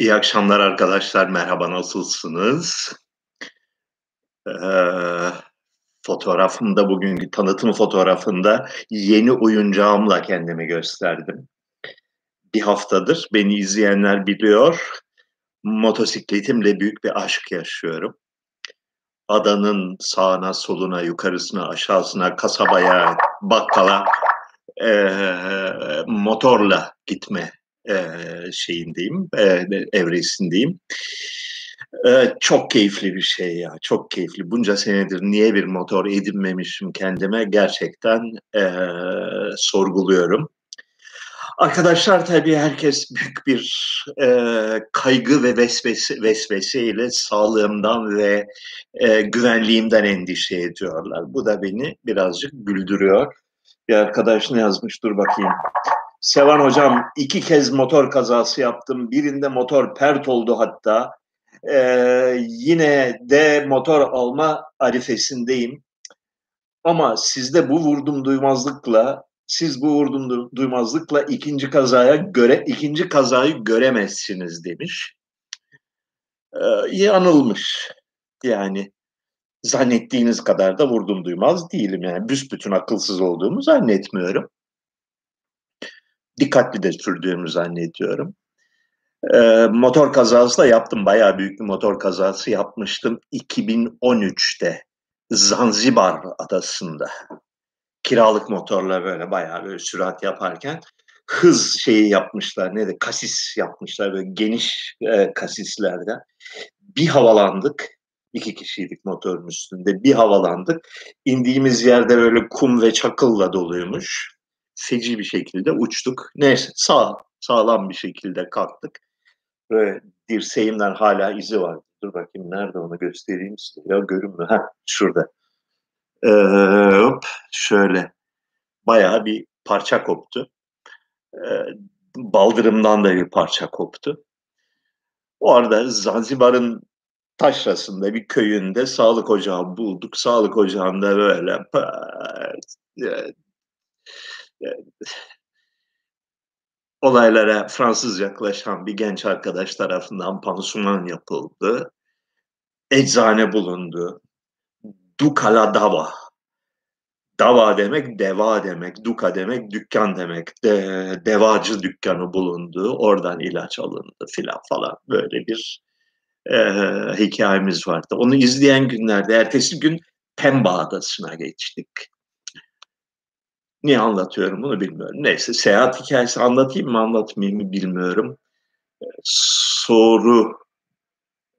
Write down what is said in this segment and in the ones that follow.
İyi akşamlar arkadaşlar. Merhaba, nasılsınız? Eee, fotoğrafımda, bugünkü tanıtım fotoğrafında yeni oyuncağımla kendimi gösterdim. Bir haftadır beni izleyenler biliyor, motosikletimle büyük bir aşk yaşıyorum. Adanın sağına, soluna, yukarısına, aşağısına, kasabaya, bakkala, eee, motorla gitme eee, şeyindeyim, eee, evresindeyim. Çok keyifli bir şey ya, çok keyifli. Bunca senedir niye bir motor edinmemişim kendime gerçekten eee, sorguluyorum. Arkadaşlar tabii herkes büyük bir eee, kaygı ve vesvese, vesveseyle sağlığımdan ve eee, güvenliğimden endişe ediyorlar. Bu da beni birazcık güldürüyor. Bir arkadaş ne yazmış? Dur bakayım. Sevan hocam iki kez motor kazası yaptım. Birinde motor pert oldu hatta. Ee, yine de motor alma arifesindeyim. Ama sizde bu vurdum duymazlıkla, siz bu vurdum du- duymazlıkla ikinci kazaya göre ikinci kazayı göremezsiniz demiş. Ee, yanılmış. Yani zannettiğiniz kadar da vurdum duymaz değilim. Yani büsbütün akılsız olduğumu zannetmiyorum. Dikkatli de sürdüğümü zannediyorum. Ee, motor kazası da yaptım. Bayağı büyük bir motor kazası yapmıştım 2013'te Zanzibar adasında. Kiralık motorla böyle bayağı böyle sürat yaparken hız şeyi yapmışlar. Ne de kasis yapmışlar böyle geniş e, kasislerden. Bir havalandık. iki kişiydik motorun üstünde. Bir havalandık. İndiğimiz yerde böyle kum ve çakılla doluymuş. Feci bir şekilde uçtuk. Neyse sağ sağlam bir şekilde kalktık. Böyle dirseğimden hala izi var. Dur bakayım nerede onu göstereyim size. Ya görünmüyor. Ha şurada. Ee, hop şöyle. Bayağı bir parça koptu. Ee, baldırımdan da bir parça koptu. O arada Zanzibar'ın taşrasında bir köyünde sağlık ocağı bulduk. Sağlık ocağında böyle olaylara Fransız yaklaşan bir genç arkadaş tarafından pansuman yapıldı. Eczane bulundu. Dukala dava. Dava demek deva demek, duka demek dükkan demek. De, devacı dükkanı bulundu. Oradan ilaç alındı filan falan. Böyle bir e, hikayemiz vardı. Onu izleyen günlerde ertesi gün Pemba Adası'na geçtik. Niye anlatıyorum bunu bilmiyorum. Neyse seyahat hikayesi anlatayım mı anlatmayayım mı bilmiyorum. Soru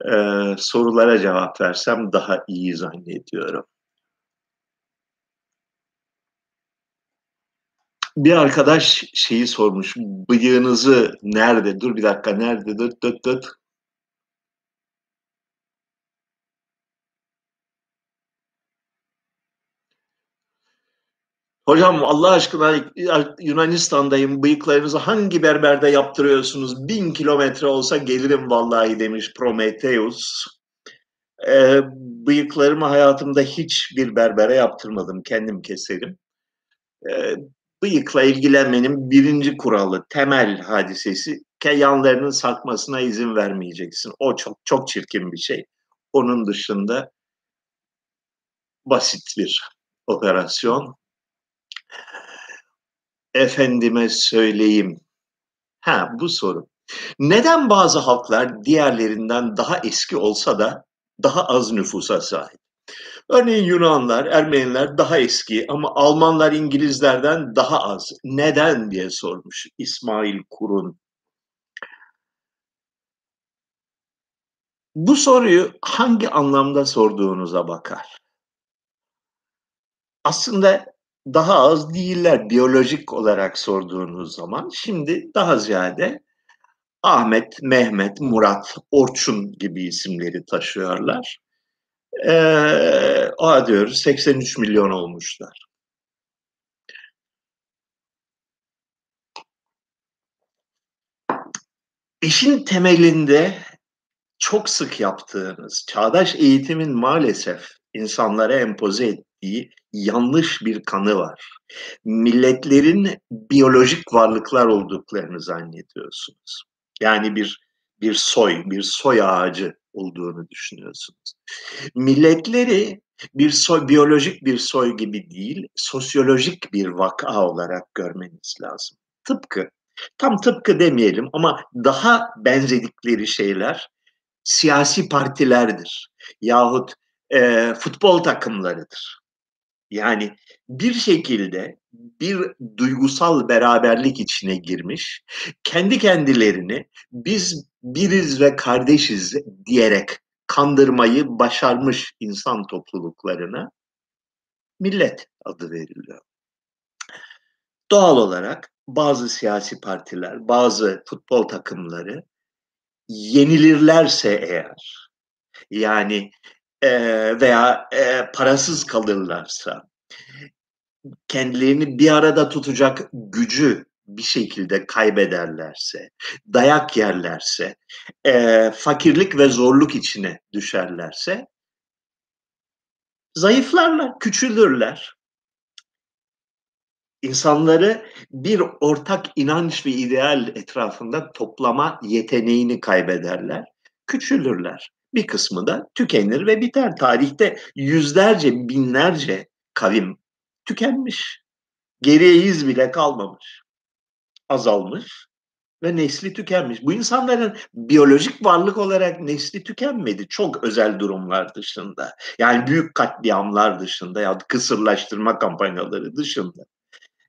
e, sorulara cevap versem daha iyi zannediyorum. Bir arkadaş şeyi sormuş. Bıyığınızı nerede? Dur bir dakika nerede? Dıt dıt dıt. Hocam Allah aşkına Yunanistan'dayım. Bıyıklarınızı hangi berberde yaptırıyorsunuz? Bin kilometre olsa gelirim vallahi demiş Prometheus. Ee, bıyıklarımı hayatımda hiçbir berbere yaptırmadım. Kendim keserim. Ee, bıyıkla ilgilenmenin birinci kuralı, temel hadisesi yanlarının sarkmasına izin vermeyeceksin. O çok çok çirkin bir şey. Onun dışında basit bir operasyon efendime söyleyeyim. Ha bu soru. Neden bazı halklar diğerlerinden daha eski olsa da daha az nüfusa sahip? Örneğin Yunanlar, Ermeniler daha eski ama Almanlar İngilizlerden daha az. Neden diye sormuş İsmail Kurun. Bu soruyu hangi anlamda sorduğunuza bakar. Aslında daha az değiller biyolojik olarak sorduğunuz zaman. Şimdi daha ziyade Ahmet, Mehmet, Murat, Orçun gibi isimleri taşıyorlar. Ee, o diyoruz 83 milyon olmuşlar. İşin temelinde çok sık yaptığımız çağdaş eğitimin maalesef insanlara empoze ettiği yanlış bir kanı var. Milletlerin biyolojik varlıklar olduklarını zannediyorsunuz. Yani bir bir soy, bir soy ağacı olduğunu düşünüyorsunuz. Milletleri bir soy, biyolojik bir soy gibi değil, sosyolojik bir vaka olarak görmeniz lazım. Tıpkı, tam tıpkı demeyelim ama daha benzedikleri şeyler siyasi partilerdir yahut e, futbol takımlarıdır. Yani bir şekilde bir duygusal beraberlik içine girmiş, kendi kendilerini biz biriz ve kardeşiz diyerek kandırmayı başarmış insan topluluklarına millet adı veriliyor. Doğal olarak bazı siyasi partiler, bazı futbol takımları yenilirlerse eğer, yani e, veya e, parasız kalırlarsa, kendilerini bir arada tutacak gücü bir şekilde kaybederlerse, dayak yerlerse, e, fakirlik ve zorluk içine düşerlerse, zayıflarlar, küçülürler. İnsanları bir ortak inanç ve ideal etrafında toplama yeteneğini kaybederler, küçülürler. Bir kısmı da tükenir ve biter. Tarihte yüzlerce, binlerce kavim tükenmiş. Geriye iz bile kalmamış. Azalmış ve nesli tükenmiş. Bu insanların biyolojik varlık olarak nesli tükenmedi. Çok özel durumlar dışında. Yani büyük katliamlar dışında ya kısırlaştırma kampanyaları dışında.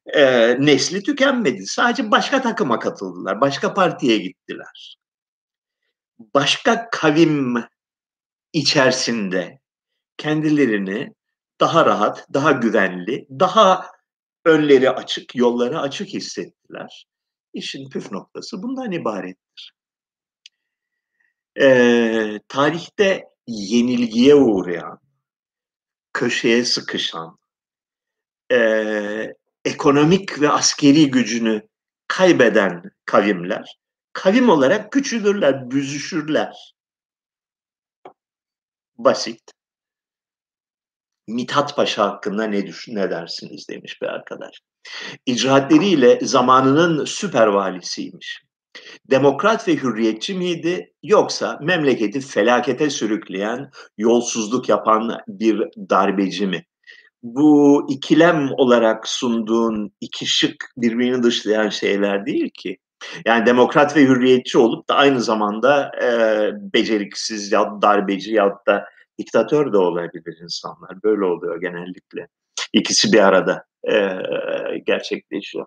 E, nesli tükenmedi. Sadece başka takıma katıldılar. Başka partiye gittiler. Başka kavim içerisinde kendilerini daha rahat, daha güvenli, daha önleri açık, yolları açık hissettiler. İşin püf noktası bundan ibarettir. Ee, tarihte yenilgiye uğrayan, köşeye sıkışan, e, ekonomik ve askeri gücünü kaybeden kavimler, kavim olarak küçülürler, büzüşürler. Basit. Mithat Paşa hakkında ne düşün ne dersiniz demiş bir arkadaş. İcraatleriyle zamanının süper valisiymiş. Demokrat ve hürriyetçi miydi yoksa memleketi felakete sürükleyen, yolsuzluk yapan bir darbeci mi? Bu ikilem olarak sunduğun iki şık birbirini dışlayan şeyler değil ki. Yani demokrat ve hürriyetçi olup da aynı zamanda e, beceriksiz ya darbeci ya da diktatör de olabilir insanlar. Böyle oluyor genellikle. İkisi bir arada e, gerçekleşiyor.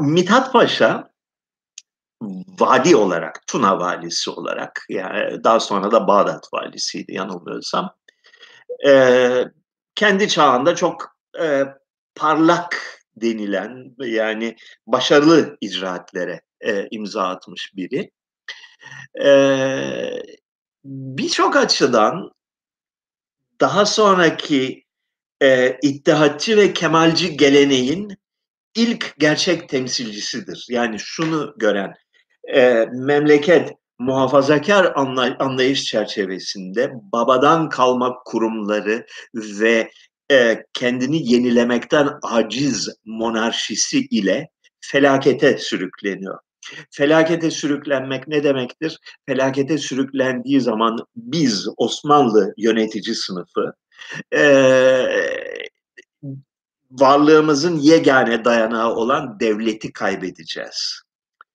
Mithat Paşa vali olarak, Tuna valisi olarak, yani daha sonra da Bağdat valisiydi yanılmıyorsam, e, kendi çağında çok e, parlak denilen yani başarılı icraatlere e, imza atmış biri. Ee, Birçok açıdan daha sonraki e, İttihatçı ve Kemalci geleneğin ilk gerçek temsilcisidir. Yani şunu gören, e, memleket muhafazakar anlayış çerçevesinde babadan kalma kurumları ve e, kendini yenilemekten aciz monarşisi ile felakete sürükleniyor. Felakete sürüklenmek ne demektir? Felakete sürüklendiği zaman biz Osmanlı yönetici sınıfı e, varlığımızın yegane dayanağı olan devleti kaybedeceğiz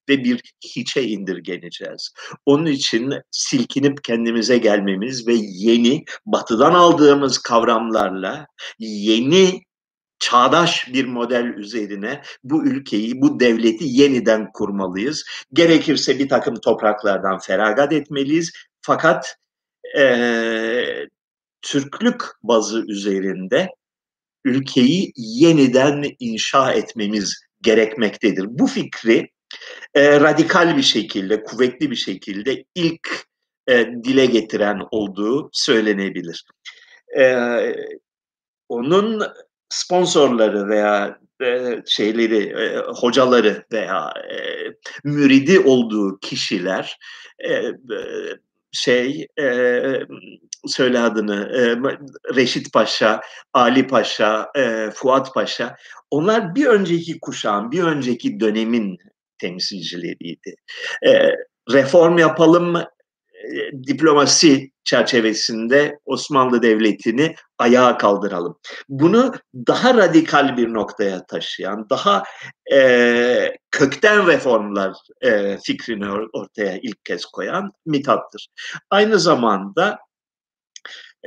ve bir hiçe indirgeneceğiz. Onun için silkinip kendimize gelmemiz ve yeni batıdan aldığımız kavramlarla yeni çağdaş bir model üzerine bu ülkeyi, bu devleti yeniden kurmalıyız. Gerekirse bir takım topraklardan feragat etmeliyiz. Fakat e, Türklük bazı üzerinde ülkeyi yeniden inşa etmemiz gerekmektedir. Bu fikri e, radikal bir şekilde, kuvvetli bir şekilde ilk e, dile getiren olduğu söylenebilir. E, onun sponsorları veya e, şeyleri, e, hocaları veya e, müridi olduğu kişiler e, şey e, söyle adını e, Reşit Paşa, Ali Paşa, e, Fuat Paşa onlar bir önceki kuşağın, bir önceki dönemin temsilcileriydi. E, reform yapalım diplomasi çerçevesinde Osmanlı Devleti'ni ayağa kaldıralım. Bunu daha radikal bir noktaya taşıyan, daha e, kökten reformlar e, fikrini ortaya ilk kez koyan Mithat'tır. Aynı zamanda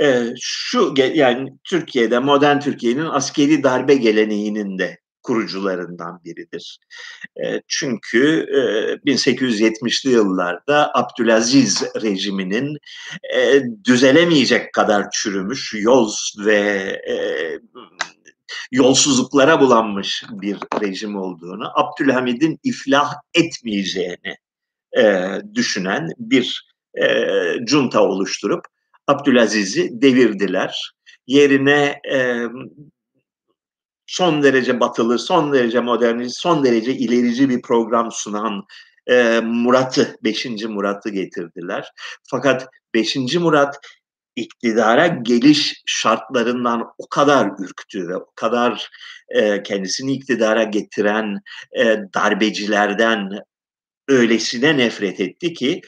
e, şu yani Türkiye'de modern Türkiye'nin askeri darbe geleneğinin de kurucularından biridir. Çünkü 1870'li yıllarda Abdülaziz rejiminin düzelemeyecek kadar çürümüş, yoz ve yolsuzluklara bulanmış bir rejim olduğunu, Abdülhamid'in iflah etmeyeceğini düşünen bir junta oluşturup Abdülaziz'i devirdiler. Yerine son derece batılı, son derece modernist, son derece ilerici bir program sunan e, Murat'ı, 5. Murat'ı getirdiler. Fakat 5. Murat iktidara geliş şartlarından o kadar ürktü ve o kadar e, kendisini iktidara getiren e, darbecilerden öylesine nefret etti ki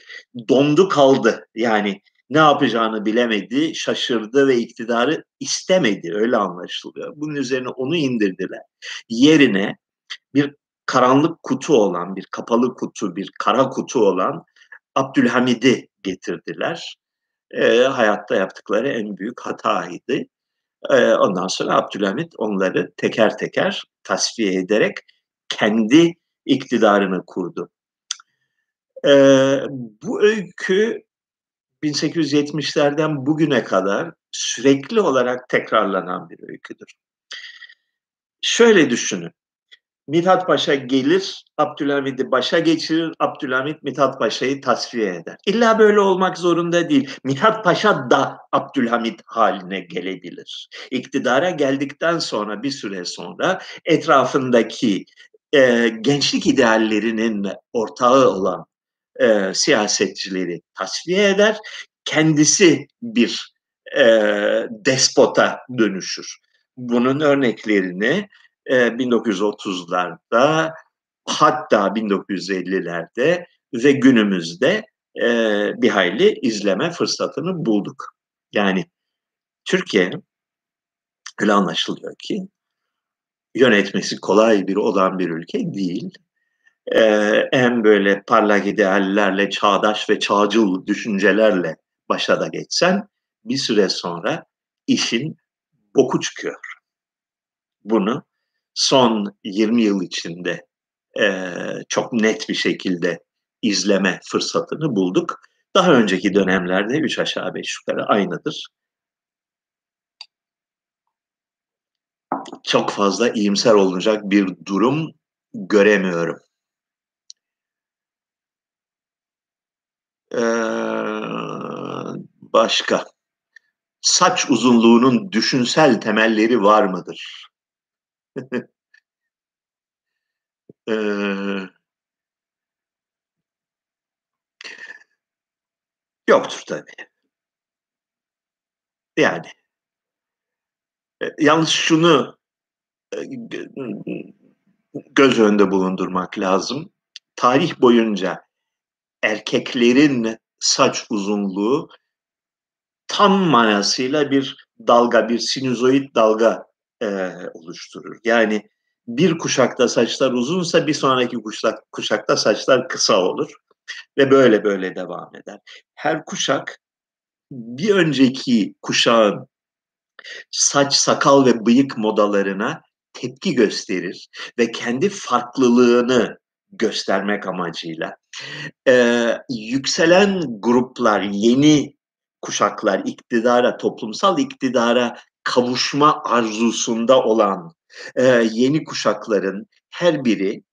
dondu kaldı. Yani ne yapacağını bilemedi, şaşırdı ve iktidarı istemedi. Öyle anlaşılıyor. Bunun üzerine onu indirdiler. Yerine bir karanlık kutu olan, bir kapalı kutu, bir kara kutu olan Abdülhamid'i getirdiler. E, hayatta yaptıkları en büyük hataydı. E, ondan sonra Abdülhamid onları teker teker tasfiye ederek kendi iktidarını kurdu. E, bu öykü 1870'lerden bugüne kadar sürekli olarak tekrarlanan bir öyküdür. Şöyle düşünün. Mithat Paşa gelir, Abdülhamid'i başa geçirir, Abdülhamit Mithat Paşa'yı tasfiye eder. İlla böyle olmak zorunda değil. Mithat Paşa da Abdülhamit haline gelebilir. İktidara geldikten sonra bir süre sonra etrafındaki e, gençlik ideallerinin ortağı olan e, siyasetçileri tasfiye eder. Kendisi bir e, despota dönüşür. Bunun örneklerini e, 1930'larda hatta 1950'lerde ve günümüzde e, bir hayli izleme fırsatını bulduk. Yani Türkiye öyle anlaşılıyor ki yönetmesi kolay bir olan bir ülke değil e, en böyle parlak ideallerle, çağdaş ve çağcıl düşüncelerle başa da geçsen bir süre sonra işin boku çıkıyor. Bunu son 20 yıl içinde e, çok net bir şekilde izleme fırsatını bulduk. Daha önceki dönemlerde üç aşağı beş yukarı aynıdır. Çok fazla iyimser olacak bir durum göremiyorum. Ee, başka. Saç uzunluğunun düşünsel temelleri var mıdır? ee, yoktur tabii. Yani e, yalnız şunu e, göz önünde bulundurmak lazım. Tarih boyunca erkeklerin saç uzunluğu tam manasıyla bir dalga, bir sinüzoid dalga e, oluşturur. Yani bir kuşakta saçlar uzunsa bir sonraki kuşak, kuşakta saçlar kısa olur ve böyle böyle devam eder. Her kuşak bir önceki kuşağın saç, sakal ve bıyık modalarına tepki gösterir ve kendi farklılığını göstermek amacıyla e, yükselen gruplar, yeni kuşaklar iktidara, toplumsal iktidara kavuşma arzusunda olan e, yeni kuşakların her biri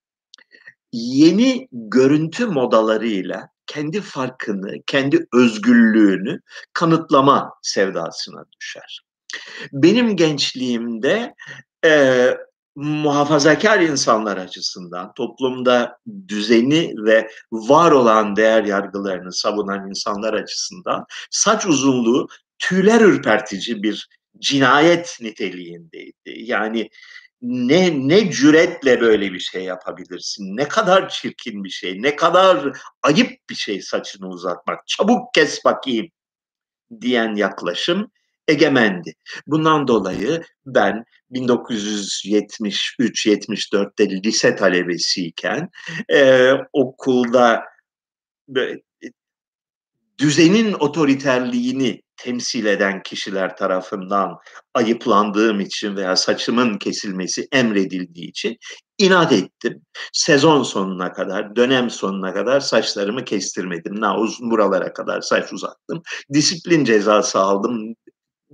yeni görüntü modalarıyla kendi farkını, kendi özgürlüğünü kanıtlama sevdasına düşer. Benim gençliğimde e, muhafazakar insanlar açısından toplumda düzeni ve var olan değer yargılarını savunan insanlar açısından saç uzunluğu tüyler ürpertici bir cinayet niteliğindeydi. Yani ne ne cüretle böyle bir şey yapabilirsin? Ne kadar çirkin bir şey, ne kadar ayıp bir şey saçını uzatmak. Çabuk kes bakayım diyen yaklaşım egemendi. Bundan dolayı ben 1973-74'te lise talebesiyken e, okulda e, düzenin otoriterliğini temsil eden kişiler tarafından ayıplandığım için veya saçımın kesilmesi emredildiği için inat ettim. Sezon sonuna kadar, dönem sonuna kadar saçlarımı kestirmedim. Na uzun buralara kadar saç uzattım. Disiplin cezası aldım.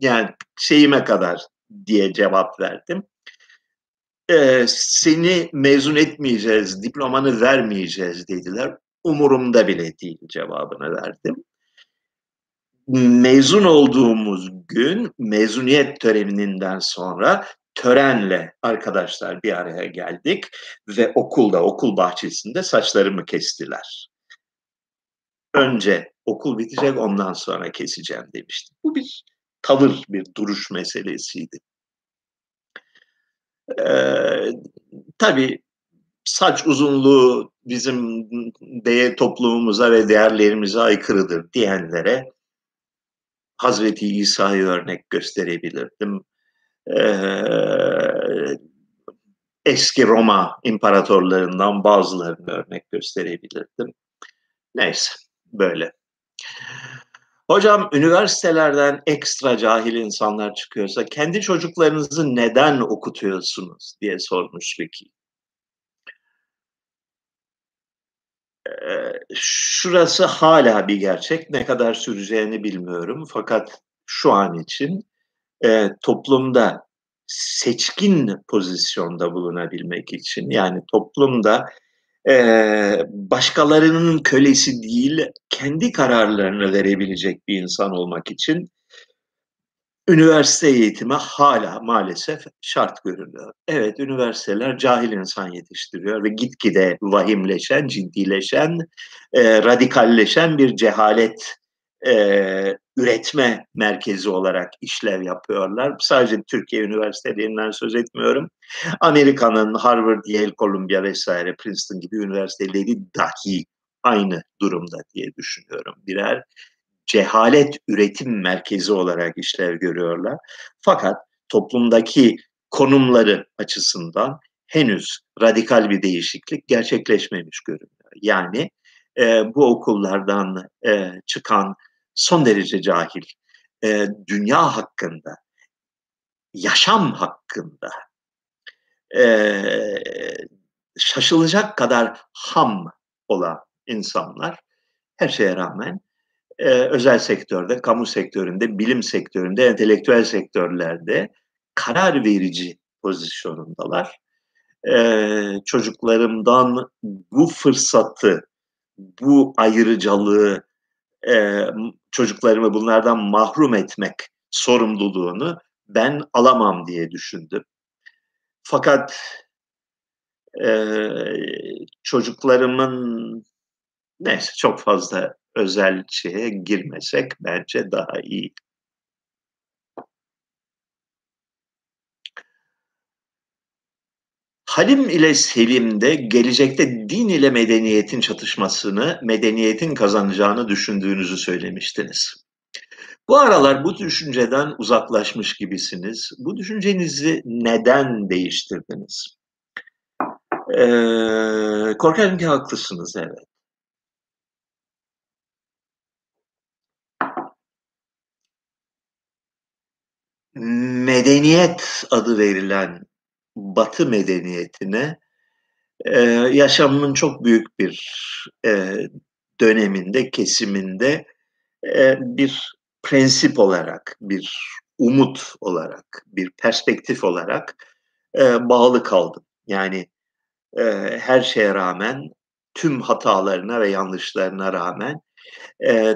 Yani şeyime kadar diye cevap verdim. Ee, seni mezun etmeyeceğiz, diplomanı vermeyeceğiz dediler. Umurumda bile değil cevabını verdim mezun olduğumuz gün mezuniyet töreninden sonra törenle arkadaşlar bir araya geldik ve okulda, okul bahçesinde saçlarımı kestiler. Önce okul bitecek ondan sonra keseceğim demiştim. Bu bir tavır, bir duruş meselesiydi. Ee, tabii saç uzunluğu bizim değer toplumumuza ve değerlerimize aykırıdır diyenlere Hazreti İsa'yı örnek gösterebilirdim. Ee, eski Roma imparatorlarından bazılarını örnek gösterebilirdim. Neyse böyle. Hocam üniversitelerden ekstra cahil insanlar çıkıyorsa kendi çocuklarınızı neden okutuyorsunuz diye sormuş Ricky. şurası hala bir gerçek. Ne kadar süreceğini bilmiyorum. Fakat şu an için e, toplumda seçkin pozisyonda bulunabilmek için yani toplumda başkalarının kölesi değil kendi kararlarını verebilecek bir insan olmak için üniversite eğitimi hala maalesef şart görülüyor. Evet, üniversiteler cahil insan yetiştiriyor ve gitgide vahimleşen, ciddileşen, radikalleşen bir cehalet e, üretme merkezi olarak işlev yapıyorlar. Sadece Türkiye üniversitelerinden söz etmiyorum. Amerika'nın Harvard, Yale, Columbia vesaire Princeton gibi üniversiteleri dahi aynı durumda diye düşünüyorum. Birer cehalet üretim merkezi olarak işlev görüyorlar. Fakat toplumdaki konumları açısından henüz radikal bir değişiklik gerçekleşmemiş görünüyor. Yani e, bu okullardan e, çıkan son derece cahil, e, dünya hakkında, yaşam hakkında e, şaşılacak kadar ham olan insanlar her şeye rağmen e, özel sektörde, kamu sektöründe, bilim sektöründe, entelektüel sektörlerde karar verici pozisyonundalar. E, çocuklarımdan bu fırsatı, bu ayrıcalığı, e, çocuklarımı bunlardan mahrum etmek sorumluluğunu ben alamam diye düşündüm. Fakat e, çocuklarımın neyse çok fazla özel şeye girmesek bence daha iyi. Halim ile Selim'de gelecekte din ile medeniyetin çatışmasını, medeniyetin kazanacağını düşündüğünüzü söylemiştiniz. Bu aralar bu düşünceden uzaklaşmış gibisiniz. Bu düşüncenizi neden değiştirdiniz? Ee, korkarım ki haklısınız, evet. medeniyet adı verilen Batı medeniyetine e, yaşamının çok büyük bir e, döneminde, kesiminde e, bir prensip olarak, bir umut olarak, bir perspektif olarak e, bağlı kaldım. Yani e, her şeye rağmen, tüm hatalarına ve yanlışlarına rağmen e,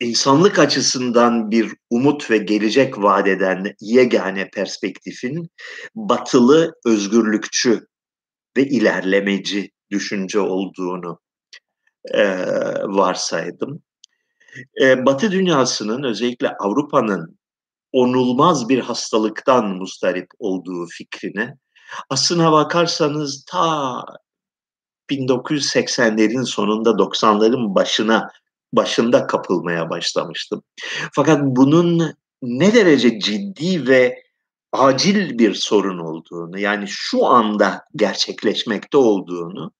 insanlık açısından bir umut ve gelecek vadeden yegane perspektifin batılı, özgürlükçü ve ilerlemeci düşünce olduğunu e, varsaydım. E, Batı dünyasının özellikle Avrupa'nın onulmaz bir hastalıktan mustarip olduğu fikrine aslına bakarsanız ta 1980'lerin sonunda 90'ların başına başında kapılmaya başlamıştım. Fakat bunun ne derece ciddi ve acil bir sorun olduğunu yani şu anda gerçekleşmekte olduğunu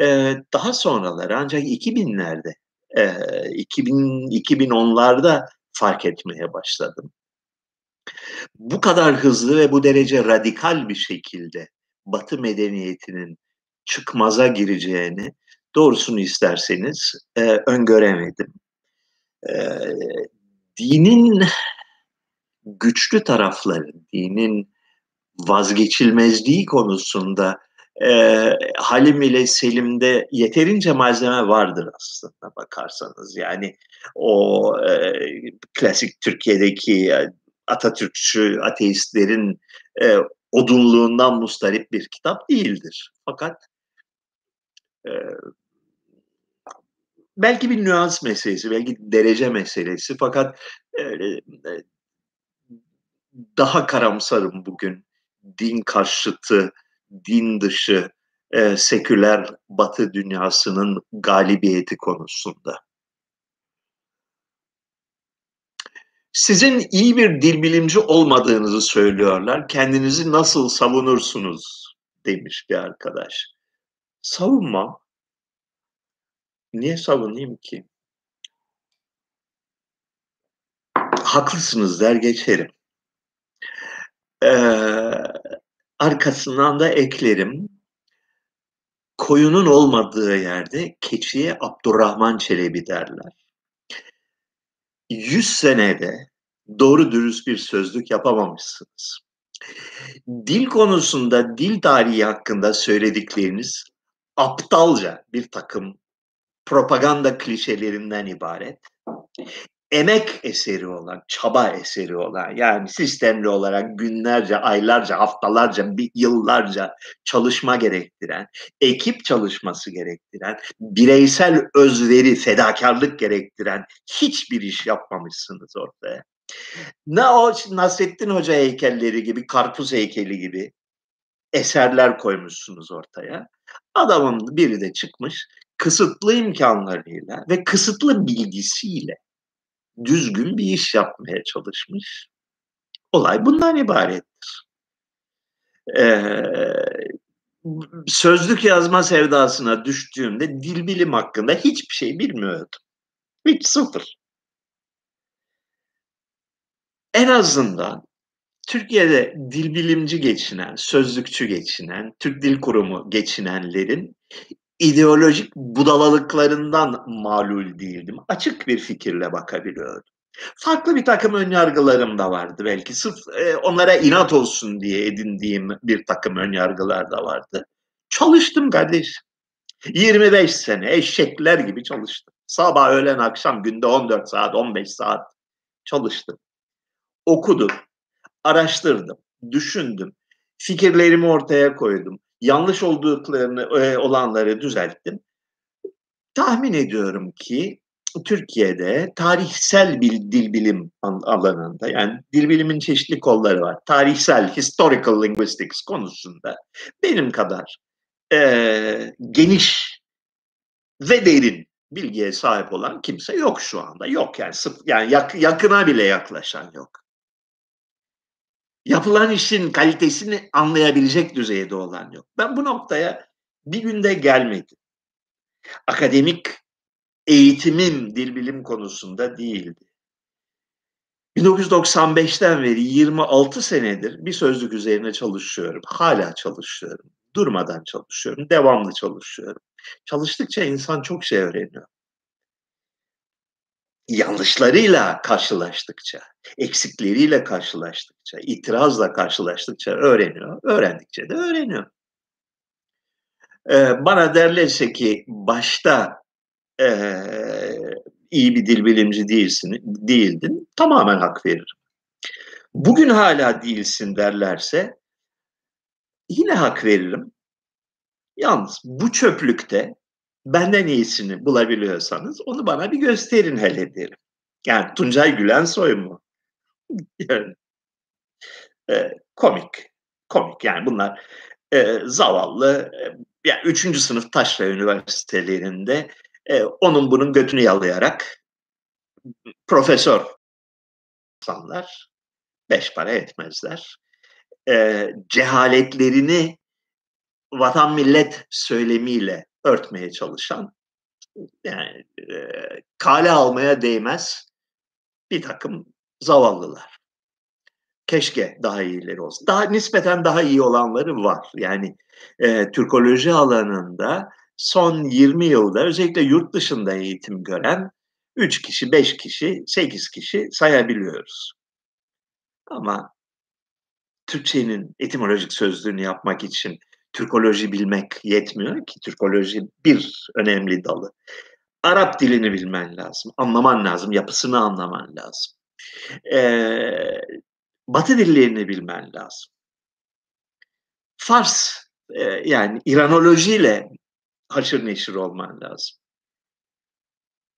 e, daha sonraları ancak 2000'lerde e, 2000 2010'larda fark etmeye başladım. Bu kadar hızlı ve bu derece radikal bir şekilde Batı medeniyetinin çıkmaza gireceğini doğrusunu isterseniz e, öngöremedim. E, dinin güçlü tarafları, dinin vazgeçilmezliği konusunda e, Halim ile Selim'de yeterince malzeme vardır aslında bakarsanız. Yani o e, klasik Türkiye'deki Atatürkçü ateistlerin e, odunluğundan mustarip bir kitap değildir. Fakat e, belki bir nüans meselesi, belki derece meselesi fakat e, daha karamsarım bugün din karşıtı, din dışı, e, seküler batı dünyasının galibiyeti konusunda. Sizin iyi bir dil bilimci olmadığınızı söylüyorlar. Kendinizi nasıl savunursunuz demiş bir arkadaş. Savunma. Niye savunayım ki? Haklısınız der geçerim. Ee, arkasından da eklerim. Koyunun olmadığı yerde keçiye Abdurrahman Çelebi derler. 100 senede doğru dürüst bir sözlük yapamamışsınız. Dil konusunda dil tarihi hakkında söyledikleriniz aptalca bir takım propaganda klişelerinden ibaret. Emek eseri olan, çaba eseri olan yani sistemli olarak günlerce, aylarca, haftalarca, bir yıllarca çalışma gerektiren, ekip çalışması gerektiren, bireysel özveri, fedakarlık gerektiren hiçbir iş yapmamışsınız ortaya. Ne o Nasrettin Hoca heykelleri gibi, karpuz heykeli gibi eserler koymuşsunuz ortaya. Adamın biri de çıkmış kısıtlı imkanlarıyla ve kısıtlı bilgisiyle düzgün bir iş yapmaya çalışmış. Olay bundan ibarettir. Ee, sözlük yazma sevdasına düştüğümde dil bilim hakkında hiçbir şey bilmiyordum. Hiç sıfır. En azından Türkiye'de dil bilimci geçinen, sözlükçü geçinen, Türk Dil Kurumu geçinenlerin ideolojik budalalıklarından malul değildim. Açık bir fikirle bakabiliyordum. Farklı bir takım önyargılarım da vardı belki. Sırf e, onlara inat olsun diye edindiğim bir takım önyargılar da vardı. Çalıştım kardeş. 25 sene eşekler gibi çalıştım. Sabah, öğlen, akşam günde 14 saat, 15 saat çalıştım. Okudum, araştırdım, düşündüm, fikirlerimi ortaya koydum yanlış olduklarını e, olanları düzelttim. Tahmin ediyorum ki Türkiye'de tarihsel bir dil bilim alanında yani dil bilimin çeşitli kolları var. Tarihsel, historical linguistics konusunda benim kadar e, geniş ve derin bilgiye sahip olan kimse yok şu anda. Yok yani sıf, yani yak, yakına bile yaklaşan yok yapılan işin kalitesini anlayabilecek düzeyde olan yok. Ben bu noktaya bir günde gelmedim. Akademik eğitimim dil bilim konusunda değildi. 1995'ten beri 26 senedir bir sözlük üzerine çalışıyorum. Hala çalışıyorum. Durmadan çalışıyorum. Devamlı çalışıyorum. Çalıştıkça insan çok şey öğreniyor yanlışlarıyla karşılaştıkça, eksikleriyle karşılaştıkça, itirazla karşılaştıkça öğreniyor. Öğrendikçe de öğreniyor. Ee, bana derlerse ki başta e, iyi bir dil bilimci değilsin, değildin, tamamen hak veririm. Bugün hala değilsin derlerse yine hak veririm. Yalnız bu çöplükte benden iyisini bulabiliyorsanız onu bana bir gösterin hele derim. Yani Tuncay Gülensoy mu? yani, e, komik. Komik yani bunlar e, zavallı e, yani üçüncü sınıf taşra üniversitelerinde e, onun bunun götünü yalayarak profesör insanlar beş para etmezler. E, cehaletlerini vatan millet söylemiyle örtmeye çalışan yani e, kale almaya değmez bir takım zavallılar. Keşke daha iyileri olsun. Daha nispeten daha iyi olanları var. Yani e, Türkoloji alanında son 20 yılda özellikle yurt dışında eğitim gören 3 kişi, 5 kişi, 8 kişi sayabiliyoruz. Ama Türkçenin etimolojik sözlüğünü yapmak için Türkoloji bilmek yetmiyor ki. Türkoloji bir önemli dalı. Arap dilini bilmen lazım, anlaman lazım, yapısını anlaman lazım. Ee, Batı dillerini bilmen lazım. Fars, e, yani İranolojiyle haşır neşir olman lazım.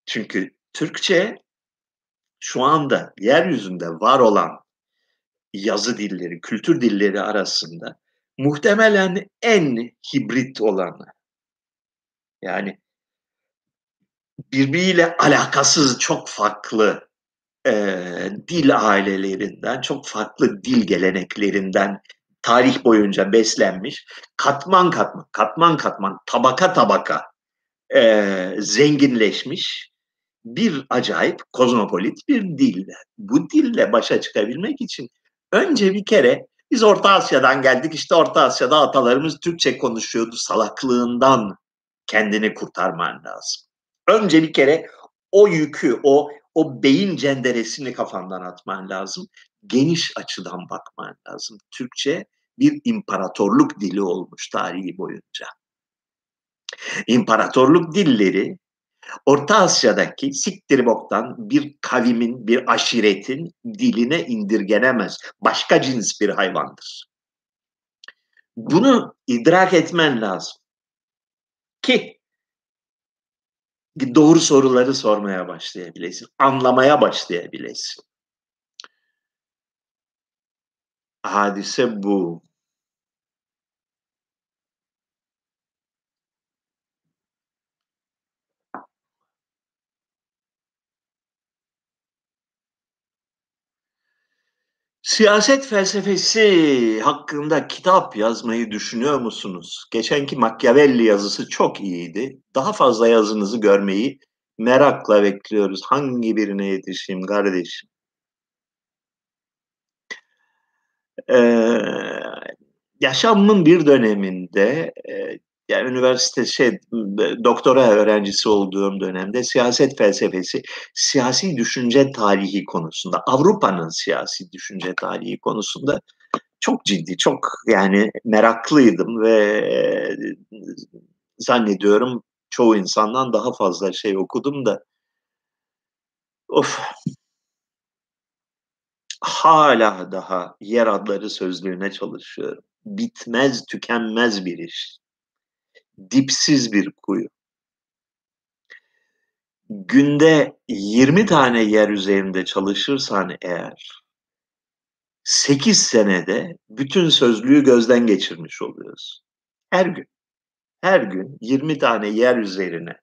Çünkü Türkçe şu anda yeryüzünde var olan yazı dilleri, kültür dilleri arasında muhtemelen en hibrit olanı. Yani birbiriyle alakasız çok farklı e, dil ailelerinden, çok farklı dil geleneklerinden tarih boyunca beslenmiş, katman katman, katman katman, tabaka tabaka e, zenginleşmiş bir acayip kozmopolit bir dil. Bu dille başa çıkabilmek için önce bir kere biz Orta Asya'dan geldik. İşte Orta Asya'da atalarımız Türkçe konuşuyordu. Salaklığından kendini kurtarman lazım. Önce bir kere o yükü, o o beyin cenderesini kafandan atman lazım. Geniş açıdan bakman lazım. Türkçe bir imparatorluk dili olmuş tarihi boyunca. İmparatorluk dilleri Orta Asya'daki siktir boktan bir kavimin, bir aşiretin diline indirgenemez. Başka cins bir hayvandır. Bunu idrak etmen lazım. Ki doğru soruları sormaya başlayabilesin, anlamaya başlayabilesin. Hadise bu. Siyaset felsefesi hakkında kitap yazmayı düşünüyor musunuz? Geçenki Machiavelli yazısı çok iyiydi. Daha fazla yazınızı görmeyi merakla bekliyoruz. Hangi birine yetişeyim kardeşim? Ee, yaşamımın bir döneminde e, yani üniversite şey doktora öğrencisi olduğum dönemde siyaset felsefesi, siyasi düşünce tarihi konusunda, Avrupa'nın siyasi düşünce tarihi konusunda çok ciddi, çok yani meraklıydım ve e, zannediyorum çoğu insandan daha fazla şey okudum da. Of. Hala daha yer adları sözlüğüne çalışıyorum. Bitmez, tükenmez bir iş dipsiz bir kuyu. Günde 20 tane yer üzerinde çalışırsan eğer 8 senede bütün sözlüğü gözden geçirmiş oluyorsun. Her gün. Her gün 20 tane yer üzerine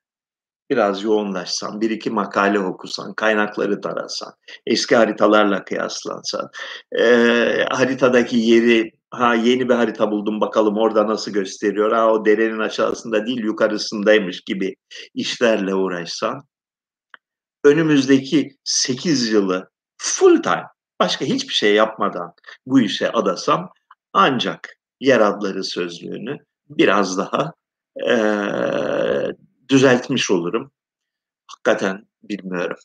biraz yoğunlaşsan, bir iki makale okusan, kaynakları tarasan, eski haritalarla kıyaslansan, e, haritadaki yeri ha yeni bir harita buldum bakalım orada nasıl gösteriyor. Ha o derenin aşağısında değil yukarısındaymış gibi işlerle uğraşsan önümüzdeki 8 yılı full time başka hiçbir şey yapmadan bu işe adasam ancak yer adları sözlüğünü biraz daha e, düzeltmiş olurum. Hakikaten bilmiyorum.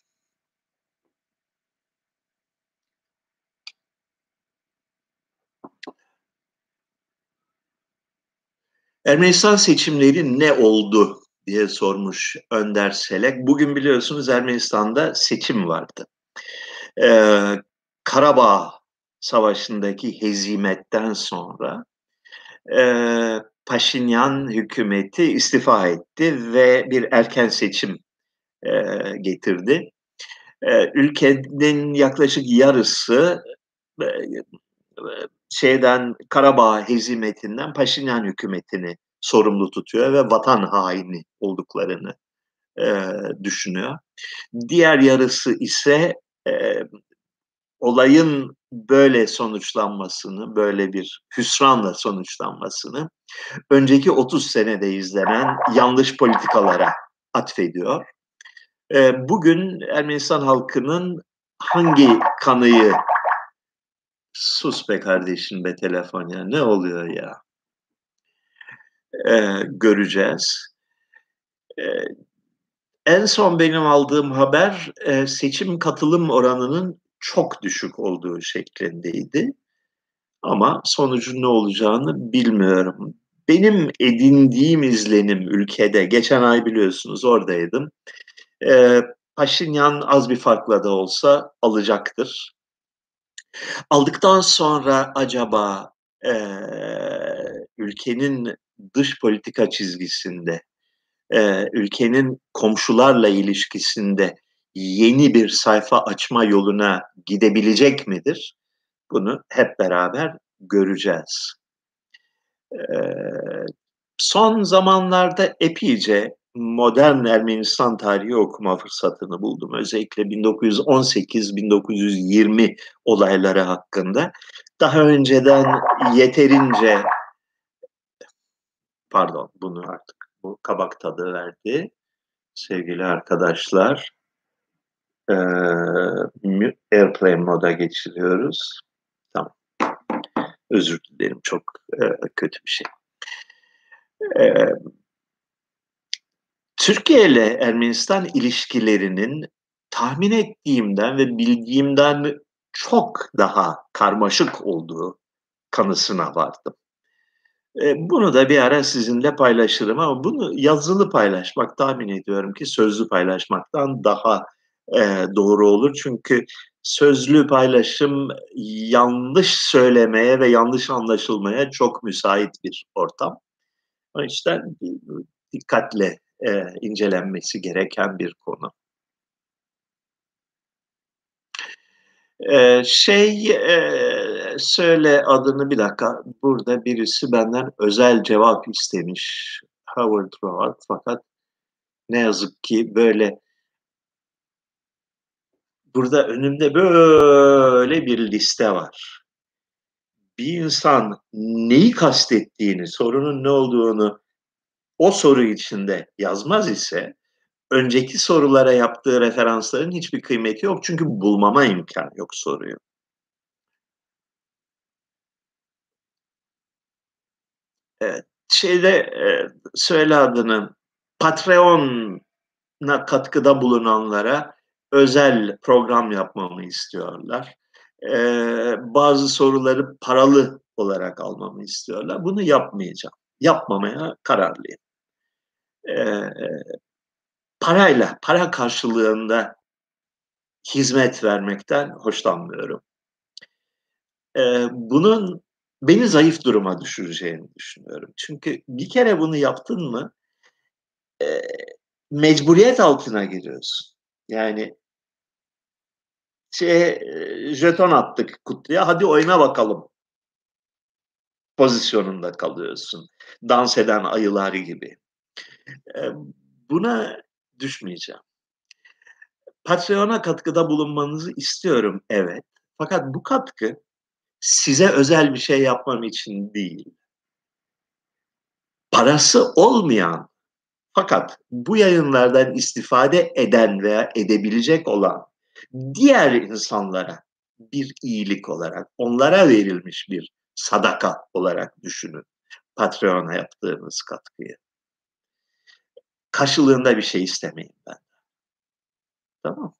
Ermenistan seçimleri ne oldu diye sormuş Önder Selek. Bugün biliyorsunuz Ermenistan'da seçim vardı. Ee, Karabağ Savaşı'ndaki hezimetten sonra e, Paşinyan hükümeti istifa etti ve bir erken seçim e, getirdi. E, ülkenin yaklaşık yarısı e, şeyden Karabağ hezimetinden Paşinyan hükümetini sorumlu tutuyor ve vatan haini olduklarını e, düşünüyor. Diğer yarısı ise e, olayın böyle sonuçlanmasını, böyle bir hüsranla sonuçlanmasını önceki 30 senede izlenen yanlış politikalara atfediyor. Bugün Ermenistan halkının hangi kanıyı sus be kardeşim be telefon ya ne oluyor ya e, göreceğiz. E, en son benim aldığım haber e, seçim katılım oranının çok düşük olduğu şeklindeydi. Ama sonucun ne olacağını bilmiyorum. Benim edindiğim izlenim ülkede, geçen ay biliyorsunuz oradaydım. E, Paşinyan az bir farkla da olsa alacaktır. Aldıktan sonra acaba e, ülkenin dış politika çizgisinde, e, ülkenin komşularla ilişkisinde yeni bir sayfa açma yoluna gidebilecek midir? Bunu hep beraber göreceğiz. E, son zamanlarda epeyce modern Ermenistan tarihi okuma fırsatını buldum. Özellikle 1918-1920 olayları hakkında. Daha önceden yeterince pardon bunu artık bu kabak tadı verdi. Sevgili arkadaşlar e, airplane moda geçiriyoruz. Tamam. Özür dilerim çok e, kötü bir şey. E, Türkiye ile Ermenistan ilişkilerinin tahmin ettiğimden ve bildiğimden çok daha karmaşık olduğu kanısına vardım. E, bunu da bir ara sizinle paylaşırım ama bunu yazılı paylaşmak tahmin ediyorum ki sözlü paylaşmaktan daha e, doğru olur. Çünkü sözlü paylaşım yanlış söylemeye ve yanlış anlaşılmaya çok müsait bir ortam. O yüzden dikkatle e, incelenmesi gereken bir konu. Ee, şey e, söyle adını bir dakika. Burada birisi benden özel cevap istemiş. Howard Roark fakat ne yazık ki böyle burada önümde böyle bir liste var. Bir insan neyi kastettiğini, sorunun ne olduğunu o soru içinde yazmaz ise önceki sorulara yaptığı referansların hiçbir kıymeti yok. Çünkü bulmama imkan yok soruyu. Evet, şeyde e, söyle adını Patreon'a katkıda bulunanlara özel program yapmamı istiyorlar. Ee, bazı soruları paralı olarak almamı istiyorlar. Bunu yapmayacağım. Yapmamaya kararlıyım. Ee, parayla, para karşılığında hizmet vermekten hoşlanmıyorum. Ee, bunun beni zayıf duruma düşüreceğini düşünüyorum. Çünkü bir kere bunu yaptın mı e, mecburiyet altına giriyorsun. Yani şey, jeton attık kutuya hadi oyna bakalım pozisyonunda kalıyorsun. Dans eden ayılar gibi. Buna düşmeyeceğim. Patreon'a katkıda bulunmanızı istiyorum evet. Fakat bu katkı size özel bir şey yapmam için değil. Parası olmayan fakat bu yayınlardan istifade eden veya edebilecek olan diğer insanlara bir iyilik olarak, onlara verilmiş bir sadaka olarak düşünün Patreon'a yaptığınız katkıyı karşılığında bir şey istemeyin ben. Tamam.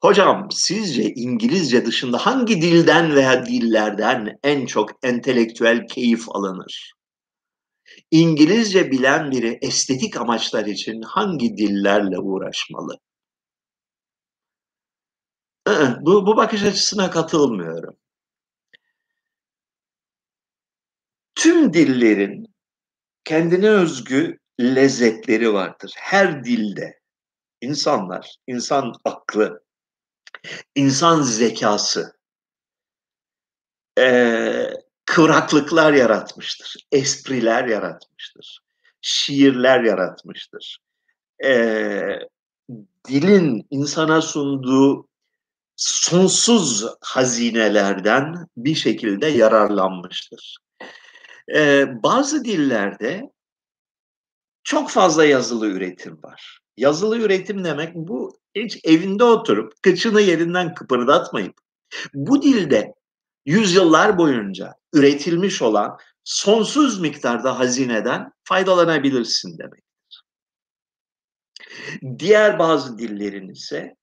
Hocam sizce İngilizce dışında hangi dilden veya dillerden en çok entelektüel keyif alınır? İngilizce bilen biri estetik amaçlar için hangi dillerle uğraşmalı? Bu, bu bakış açısına katılmıyorum. Tüm dillerin kendine özgü lezzetleri vardır. Her dilde insanlar, insan aklı, insan zekası e, kıvraklıklar yaratmıştır, espriler yaratmıştır, şiirler yaratmıştır. E, dilin insana sunduğu sonsuz hazinelerden bir şekilde yararlanmıştır. Ee, bazı dillerde çok fazla yazılı üretim var. Yazılı üretim demek bu hiç evinde oturup kıçını yerinden kıpırdatmayıp bu dilde yüzyıllar boyunca üretilmiş olan sonsuz miktarda hazineden faydalanabilirsin demektir. Diğer bazı dillerin ise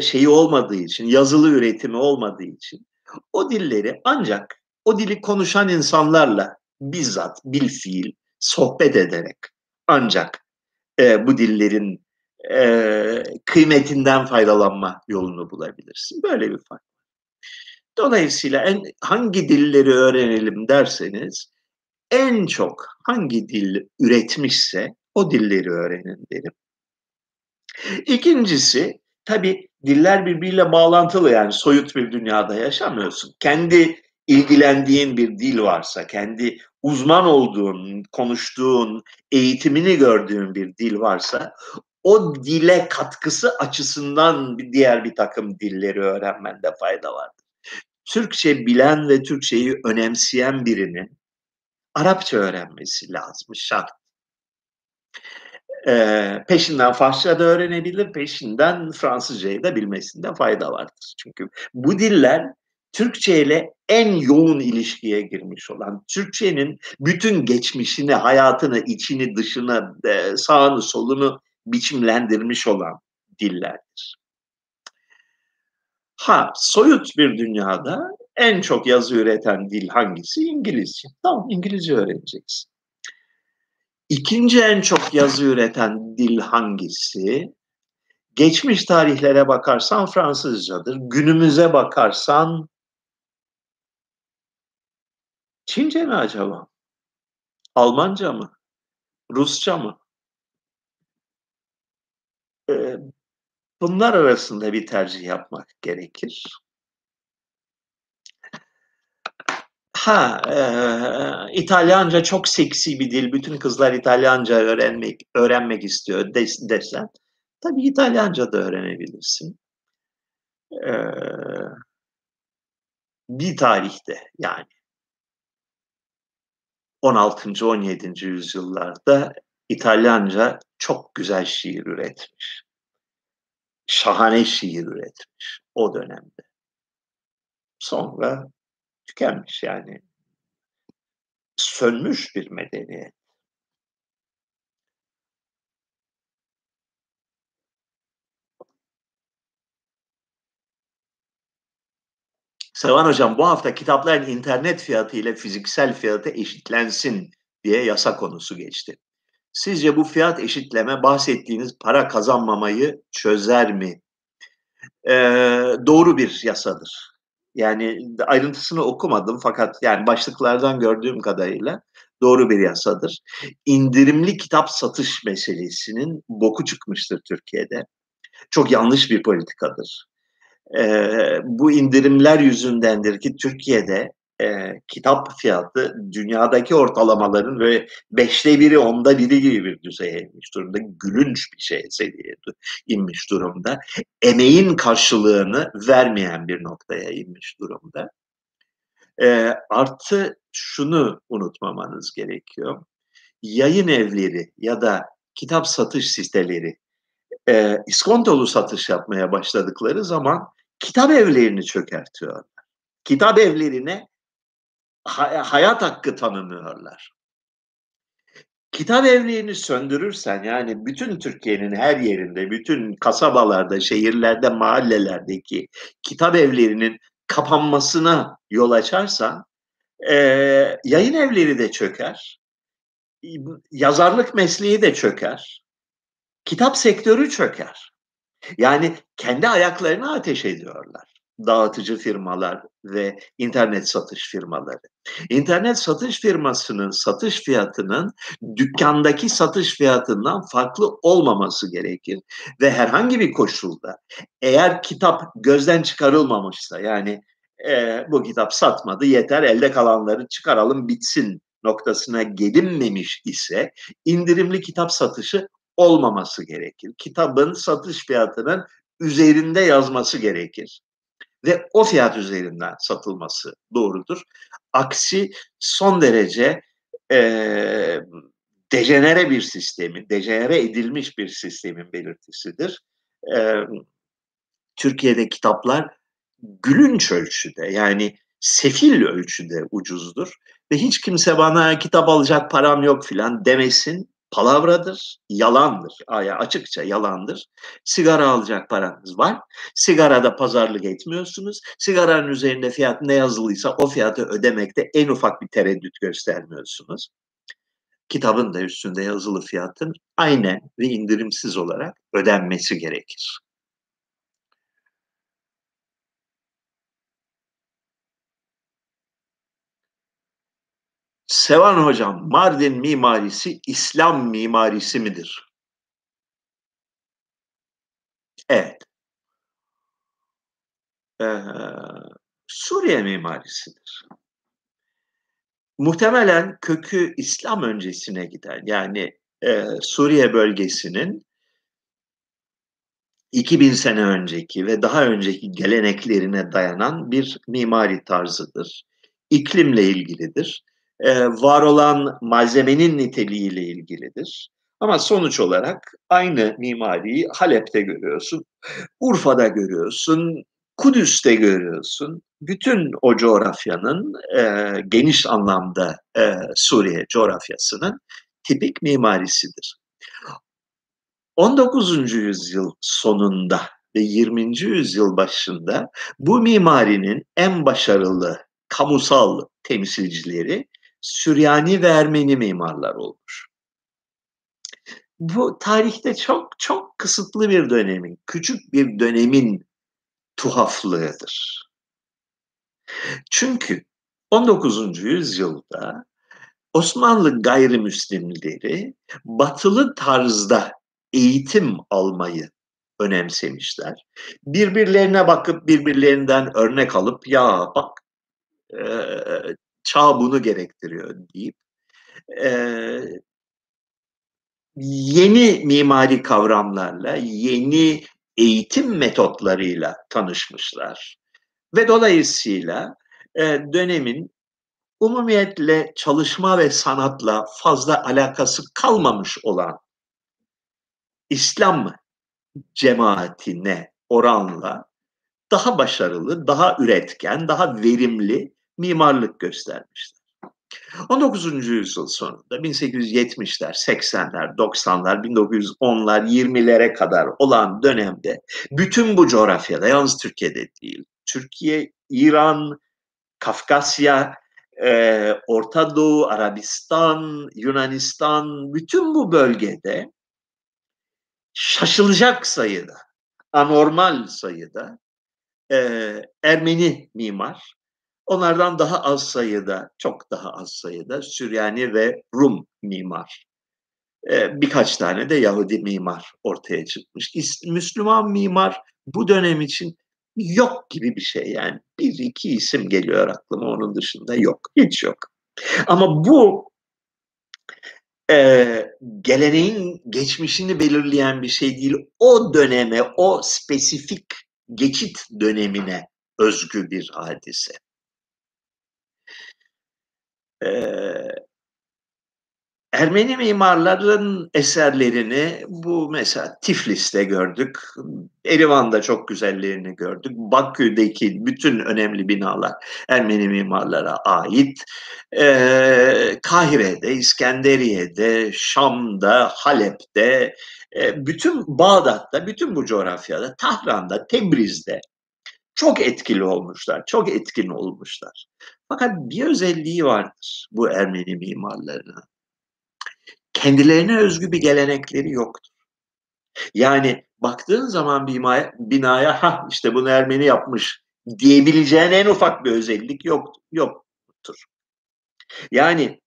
şeyi olmadığı için, yazılı üretimi olmadığı için o dilleri ancak o dili konuşan insanlarla bizzat bil fiil sohbet ederek ancak e, bu dillerin e, kıymetinden faydalanma yolunu bulabilirsin. Böyle bir fark. Dolayısıyla en, hangi dilleri öğrenelim derseniz en çok hangi dil üretmişse o dilleri öğrenin derim. İkincisi tabi diller birbiriyle bağlantılı yani soyut bir dünyada yaşamıyorsun. Kendi ilgilendiğin bir dil varsa, kendi uzman olduğun, konuştuğun, eğitimini gördüğün bir dil varsa o dile katkısı açısından bir diğer bir takım dilleri öğrenmende fayda vardır. Türkçe bilen ve Türkçeyi önemseyen birinin Arapça öğrenmesi lazım, şart. Ee, peşinden Farsça da öğrenebilir, peşinden Fransızcayı da bilmesinde fayda vardır. Çünkü bu diller Türkçe ile en yoğun ilişkiye girmiş olan, Türkçenin bütün geçmişini, hayatını, içini, dışını, e, sağını, solunu biçimlendirmiş olan dillerdir. Ha, soyut bir dünyada en çok yazı üreten dil hangisi? İngilizce. Tamam, İngilizce öğreneceksin. İkinci en çok yazı üreten dil hangisi? Geçmiş tarihlere bakarsan Fransızcadır. Günümüze bakarsan Çince mi acaba? Almanca mı? Rusça mı? Ee, bunlar arasında bir tercih yapmak gerekir. Ha, e, İtalyanca çok seksi bir dil. Bütün kızlar İtalyanca öğrenmek öğrenmek istiyor des, desen. Tabii İtalyanca da öğrenebilirsin. Ee, bir tarihte yani 16. 17. yüzyıllarda İtalyanca çok güzel şiir üretmiş. Şahane şiir üretmiş o dönemde. Sonra tükenmiş yani. Sönmüş bir medeniyet. Sevan Hocam bu hafta kitapların internet fiyatı ile fiziksel fiyatı eşitlensin diye yasa konusu geçti. Sizce bu fiyat eşitleme bahsettiğiniz para kazanmamayı çözer mi? Ee, doğru bir yasadır. Yani ayrıntısını okumadım fakat yani başlıklardan gördüğüm kadarıyla doğru bir yasadır. İndirimli kitap satış meselesinin boku çıkmıştır Türkiye'de. Çok yanlış bir politikadır e, bu indirimler yüzündendir ki Türkiye'de e, kitap fiyatı dünyadaki ortalamaların ve beşte biri, onda biri gibi bir düzeye inmiş durumda. Gülünç bir şey seviyeye inmiş durumda. Emeğin karşılığını vermeyen bir noktaya inmiş durumda. E, artı şunu unutmamanız gerekiyor. Yayın evleri ya da kitap satış siteleri e, iskontolu satış yapmaya başladıkları zaman kitap evlerini çökertiyorlar. Kitap evlerine hayat hakkı tanımıyorlar. Kitap evlerini söndürürsen yani bütün Türkiye'nin her yerinde, bütün kasabalarda, şehirlerde, mahallelerdeki kitap evlerinin kapanmasına yol açarsan e, yayın evleri de çöker, yazarlık mesleği de çöker, kitap sektörü çöker. Yani kendi ayaklarına ateş ediyorlar. dağıtıcı firmalar ve internet satış firmaları. İnternet satış firmasının satış fiyatının dükkandaki satış fiyatından farklı olmaması gerekir ve herhangi bir koşulda eğer kitap gözden çıkarılmamışsa yani e, bu kitap satmadı yeter elde kalanları çıkaralım bitsin noktasına gelinmemiş ise indirimli kitap satışı olmaması gerekir. Kitabın satış fiyatının üzerinde yazması gerekir ve o fiyat üzerinden satılması doğrudur. Aksi son derece e, dejenere bir sistemin, dejenere edilmiş bir sistemin belirtisidir. E, Türkiye'de kitaplar gülünç ölçüde yani sefil ölçüde ucuzdur ve hiç kimse bana kitap alacak param yok filan demesin palavradır, yalandır. Aya açıkça yalandır. Sigara alacak paranız var. Sigarada pazarlık etmiyorsunuz. Sigaranın üzerinde fiyat ne yazılıysa o fiyatı ödemekte en ufak bir tereddüt göstermiyorsunuz. Kitabın da üstünde yazılı fiyatın aynen ve indirimsiz olarak ödenmesi gerekir. Sevan Hocam, Mardin mimarisi İslam mimarisi midir? Evet. Ee, Suriye mimarisidir. Muhtemelen kökü İslam öncesine giden yani e, Suriye bölgesinin 2000 sene önceki ve daha önceki geleneklerine dayanan bir mimari tarzıdır. İklimle ilgilidir e, var olan malzemenin niteliğiyle ilgilidir. Ama sonuç olarak aynı mimariyi Halep'te görüyorsun, Urfa'da görüyorsun, Kudüs'te görüyorsun. Bütün o coğrafyanın e, geniş anlamda e, Suriye coğrafyasının tipik mimarisidir. 19. yüzyıl sonunda ve 20. yüzyıl başında bu mimarinin en başarılı kamusal temsilcileri Süryani ve Ermeni mimarlar olmuş. Bu tarihte çok çok kısıtlı bir dönemin, küçük bir dönemin tuhaflığıdır. Çünkü 19. yüzyılda Osmanlı gayrimüslimleri batılı tarzda eğitim almayı önemsemişler. Birbirlerine bakıp birbirlerinden örnek alıp ya bak çağ bunu gerektiriyor deyip e, yeni mimari kavramlarla, yeni eğitim metotlarıyla tanışmışlar. Ve dolayısıyla e, dönemin umumiyetle çalışma ve sanatla fazla alakası kalmamış olan İslam cemaatine oranla daha başarılı, daha üretken, daha verimli mimarlık göstermişler. 19. yüzyıl sonunda 1870'ler, 80'ler, 90'lar, 1910'lar, 20'lere kadar olan dönemde bütün bu coğrafyada yalnız Türkiye'de değil, Türkiye, İran, Kafkasya, e, Orta Doğu, Arabistan, Yunanistan, bütün bu bölgede şaşılacak sayıda, anormal sayıda e, Ermeni mimar Onlardan daha az sayıda, çok daha az sayıda Süryani ve Rum mimar. Ee, birkaç tane de Yahudi mimar ortaya çıkmış. Müslüman mimar bu dönem için yok gibi bir şey yani. Bir iki isim geliyor aklıma onun dışında yok. Hiç yok. Ama bu e, geleneğin geçmişini belirleyen bir şey değil. O döneme, o spesifik geçit dönemine özgü bir hadise. Ermeni mimarların eserlerini bu mesela Tiflis'te gördük, Erivan'da çok güzellerini gördük, Bakü'deki bütün önemli binalar Ermeni mimarlara ait, ee, Kahire'de, İskenderiye'de, Şam'da, Halep'te, bütün Bağdat'ta, bütün bu coğrafyada, Tahran'da, Tebriz'de çok etkili olmuşlar, çok etkin olmuşlar. Fakat bir özelliği vardır bu Ermeni mimarlarının. Kendilerine özgü bir gelenekleri yoktur. Yani baktığın zaman binaya, binaya ha işte bunu Ermeni yapmış diyebileceğin en ufak bir özellik yok yoktur. Yani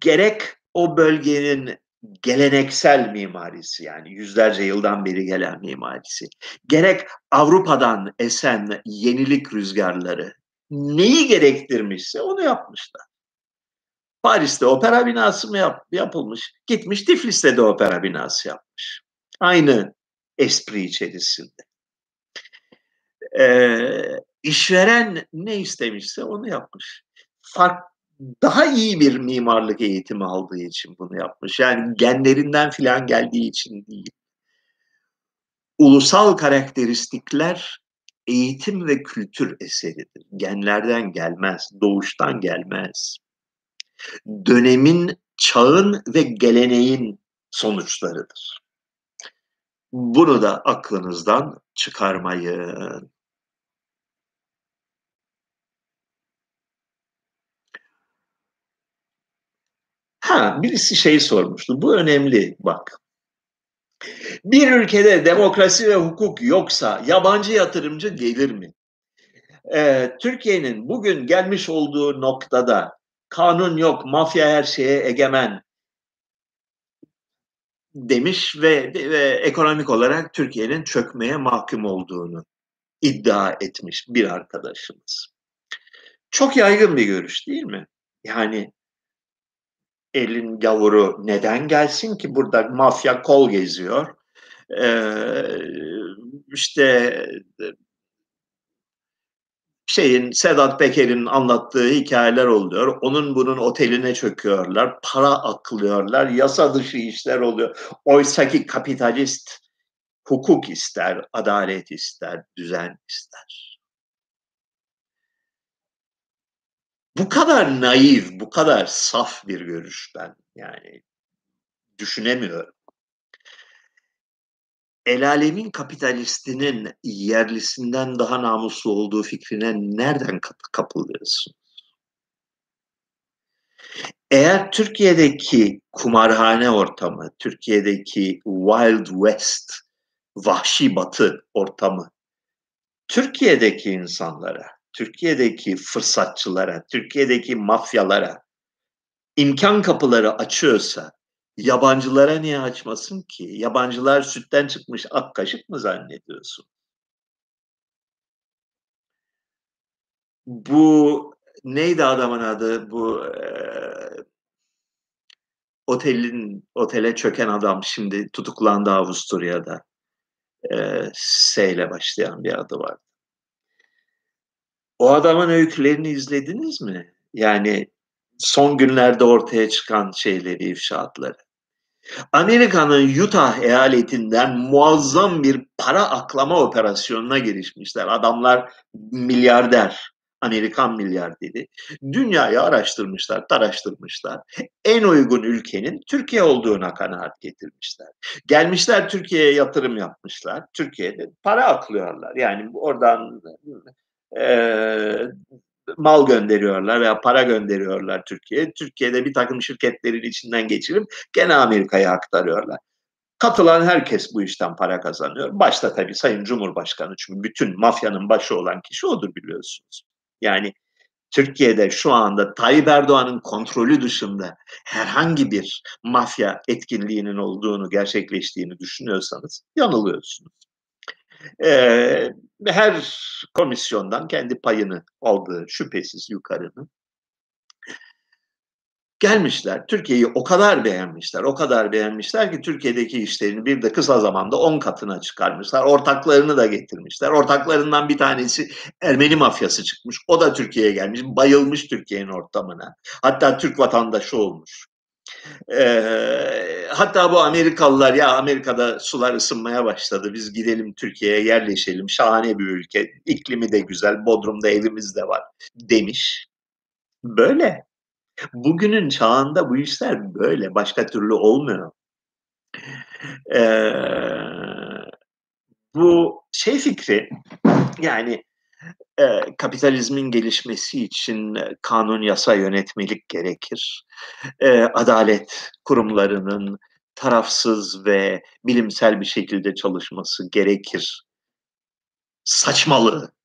gerek o bölgenin geleneksel mimarisi yani yüzlerce yıldan beri gelen mimarisi, gerek Avrupa'dan esen yenilik rüzgarları neyi gerektirmişse onu yapmışlar. Paris'te opera binası mı yap, yapılmış? Gitmiş Tiflis'te de opera binası yapmış. Aynı espri içerisinde. Ee, işveren ne istemişse onu yapmış. Fark daha iyi bir mimarlık eğitimi aldığı için bunu yapmış. Yani genlerinden filan geldiği için değil. Ulusal karakteristikler eğitim ve kültür eseridir. Genlerden gelmez, doğuştan gelmez. Dönemin, çağın ve geleneğin sonuçlarıdır. Bunu da aklınızdan çıkarmayın. Ha, birisi şey sormuştu. Bu önemli bak. Bir ülkede demokrasi ve hukuk yoksa yabancı yatırımcı gelir mi? Ee, Türkiye'nin bugün gelmiş olduğu noktada kanun yok, mafya her şeye egemen demiş ve, ve ekonomik olarak Türkiye'nin çökmeye mahkum olduğunu iddia etmiş bir arkadaşımız. Çok yaygın bir görüş değil mi? Yani elin gavuru neden gelsin ki burada mafya kol geziyor. Ee, işte şeyin Sedat Peker'in anlattığı hikayeler oluyor. Onun bunun oteline çöküyorlar, para aklıyorlar, yasa dışı işler oluyor. Oysa ki kapitalist hukuk ister, adalet ister, düzen ister. Bu kadar naif, bu kadar saf bir görüş ben yani düşünemiyorum. El alemin kapitalistinin yerlisinden daha namuslu olduğu fikrine nereden kapılıyorsun? Eğer Türkiye'deki kumarhane ortamı, Türkiye'deki Wild West, vahşi batı ortamı, Türkiye'deki insanlara, Türkiye'deki fırsatçılara, Türkiye'deki mafyalara imkan kapıları açıyorsa yabancılara niye açmasın ki? Yabancılar sütten çıkmış ak kaşık mı zannediyorsun? Bu neydi adamın adı? Bu e, otelin otele çöken adam şimdi tutuklandı Avusturya'da. E, S ile başlayan bir adı var. O adamın öykülerini izlediniz mi? Yani son günlerde ortaya çıkan şeyleri, ifşaatları. Amerika'nın Utah eyaletinden muazzam bir para aklama operasyonuna girişmişler. Adamlar milyarder, Amerikan milyarderi. Dünyayı araştırmışlar, taraştırmışlar. En uygun ülkenin Türkiye olduğuna kanaat getirmişler. Gelmişler Türkiye'ye yatırım yapmışlar. Türkiye'de para aklıyorlar. Yani oradan e, mal gönderiyorlar veya para gönderiyorlar Türkiye'ye. Türkiye'de bir takım şirketlerin içinden geçirip gene Amerika'ya aktarıyorlar. Katılan herkes bu işten para kazanıyor. Başta tabii Sayın Cumhurbaşkanı çünkü bütün mafyanın başı olan kişi odur biliyorsunuz. Yani Türkiye'de şu anda Tayyip Erdoğan'ın kontrolü dışında herhangi bir mafya etkinliğinin olduğunu, gerçekleştiğini düşünüyorsanız yanılıyorsunuz e, her komisyondan kendi payını aldığı şüphesiz yukarının gelmişler. Türkiye'yi o kadar beğenmişler, o kadar beğenmişler ki Türkiye'deki işlerini bir de kısa zamanda 10 katına çıkarmışlar. Ortaklarını da getirmişler. Ortaklarından bir tanesi Ermeni mafyası çıkmış. O da Türkiye'ye gelmiş. Bayılmış Türkiye'nin ortamına. Hatta Türk vatandaşı olmuş. Ee, hatta bu Amerikalılar ya Amerika'da sular ısınmaya başladı biz gidelim Türkiye'ye yerleşelim şahane bir ülke iklimi de güzel Bodrum'da evimiz de var demiş. Böyle. Bugünün çağında bu işler böyle başka türlü olmuyor. Ee, bu şey fikri yani e, kapitalizmin gelişmesi için kanun, yasa, yönetmelik gerekir. E, adalet kurumlarının tarafsız ve bilimsel bir şekilde çalışması gerekir. Saçmalığı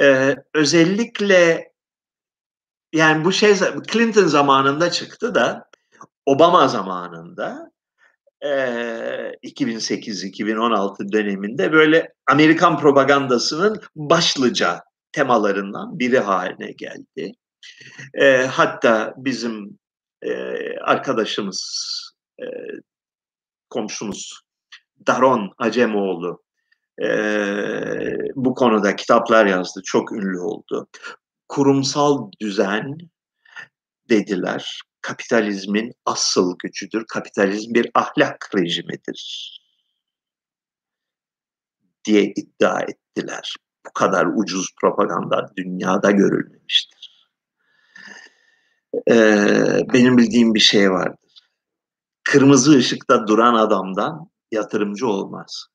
Ee, özellikle yani bu şey Clinton zamanında çıktı da Obama zamanında 2008-2016 döneminde böyle Amerikan propagandasının başlıca temalarından biri haline geldi. hatta bizim arkadaşımız, komşumuz Daron Acemoğlu bu konuda kitaplar yazdı, çok ünlü oldu. Kurumsal düzen dediler kapitalizmin asıl gücüdür. Kapitalizm bir ahlak rejimidir diye iddia ettiler. Bu kadar ucuz propaganda dünyada görülmemiştir. Ee, benim bildiğim bir şey vardır. Kırmızı ışıkta duran adamdan yatırımcı olmaz.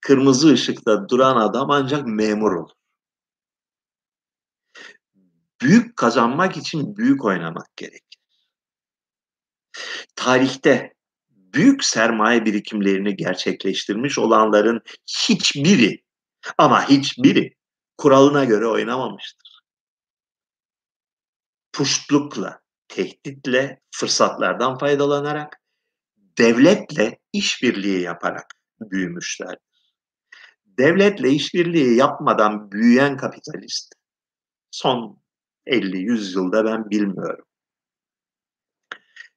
Kırmızı ışıkta duran adam ancak memur olur büyük kazanmak için büyük oynamak gerekir. Tarihte büyük sermaye birikimlerini gerçekleştirmiş olanların hiçbiri ama hiçbiri kuralına göre oynamamıştır. Puştlukla, tehditle, fırsatlardan faydalanarak, devletle işbirliği yaparak büyümüşler. Devletle işbirliği yapmadan büyüyen kapitalist son 50-100 yılda ben bilmiyorum.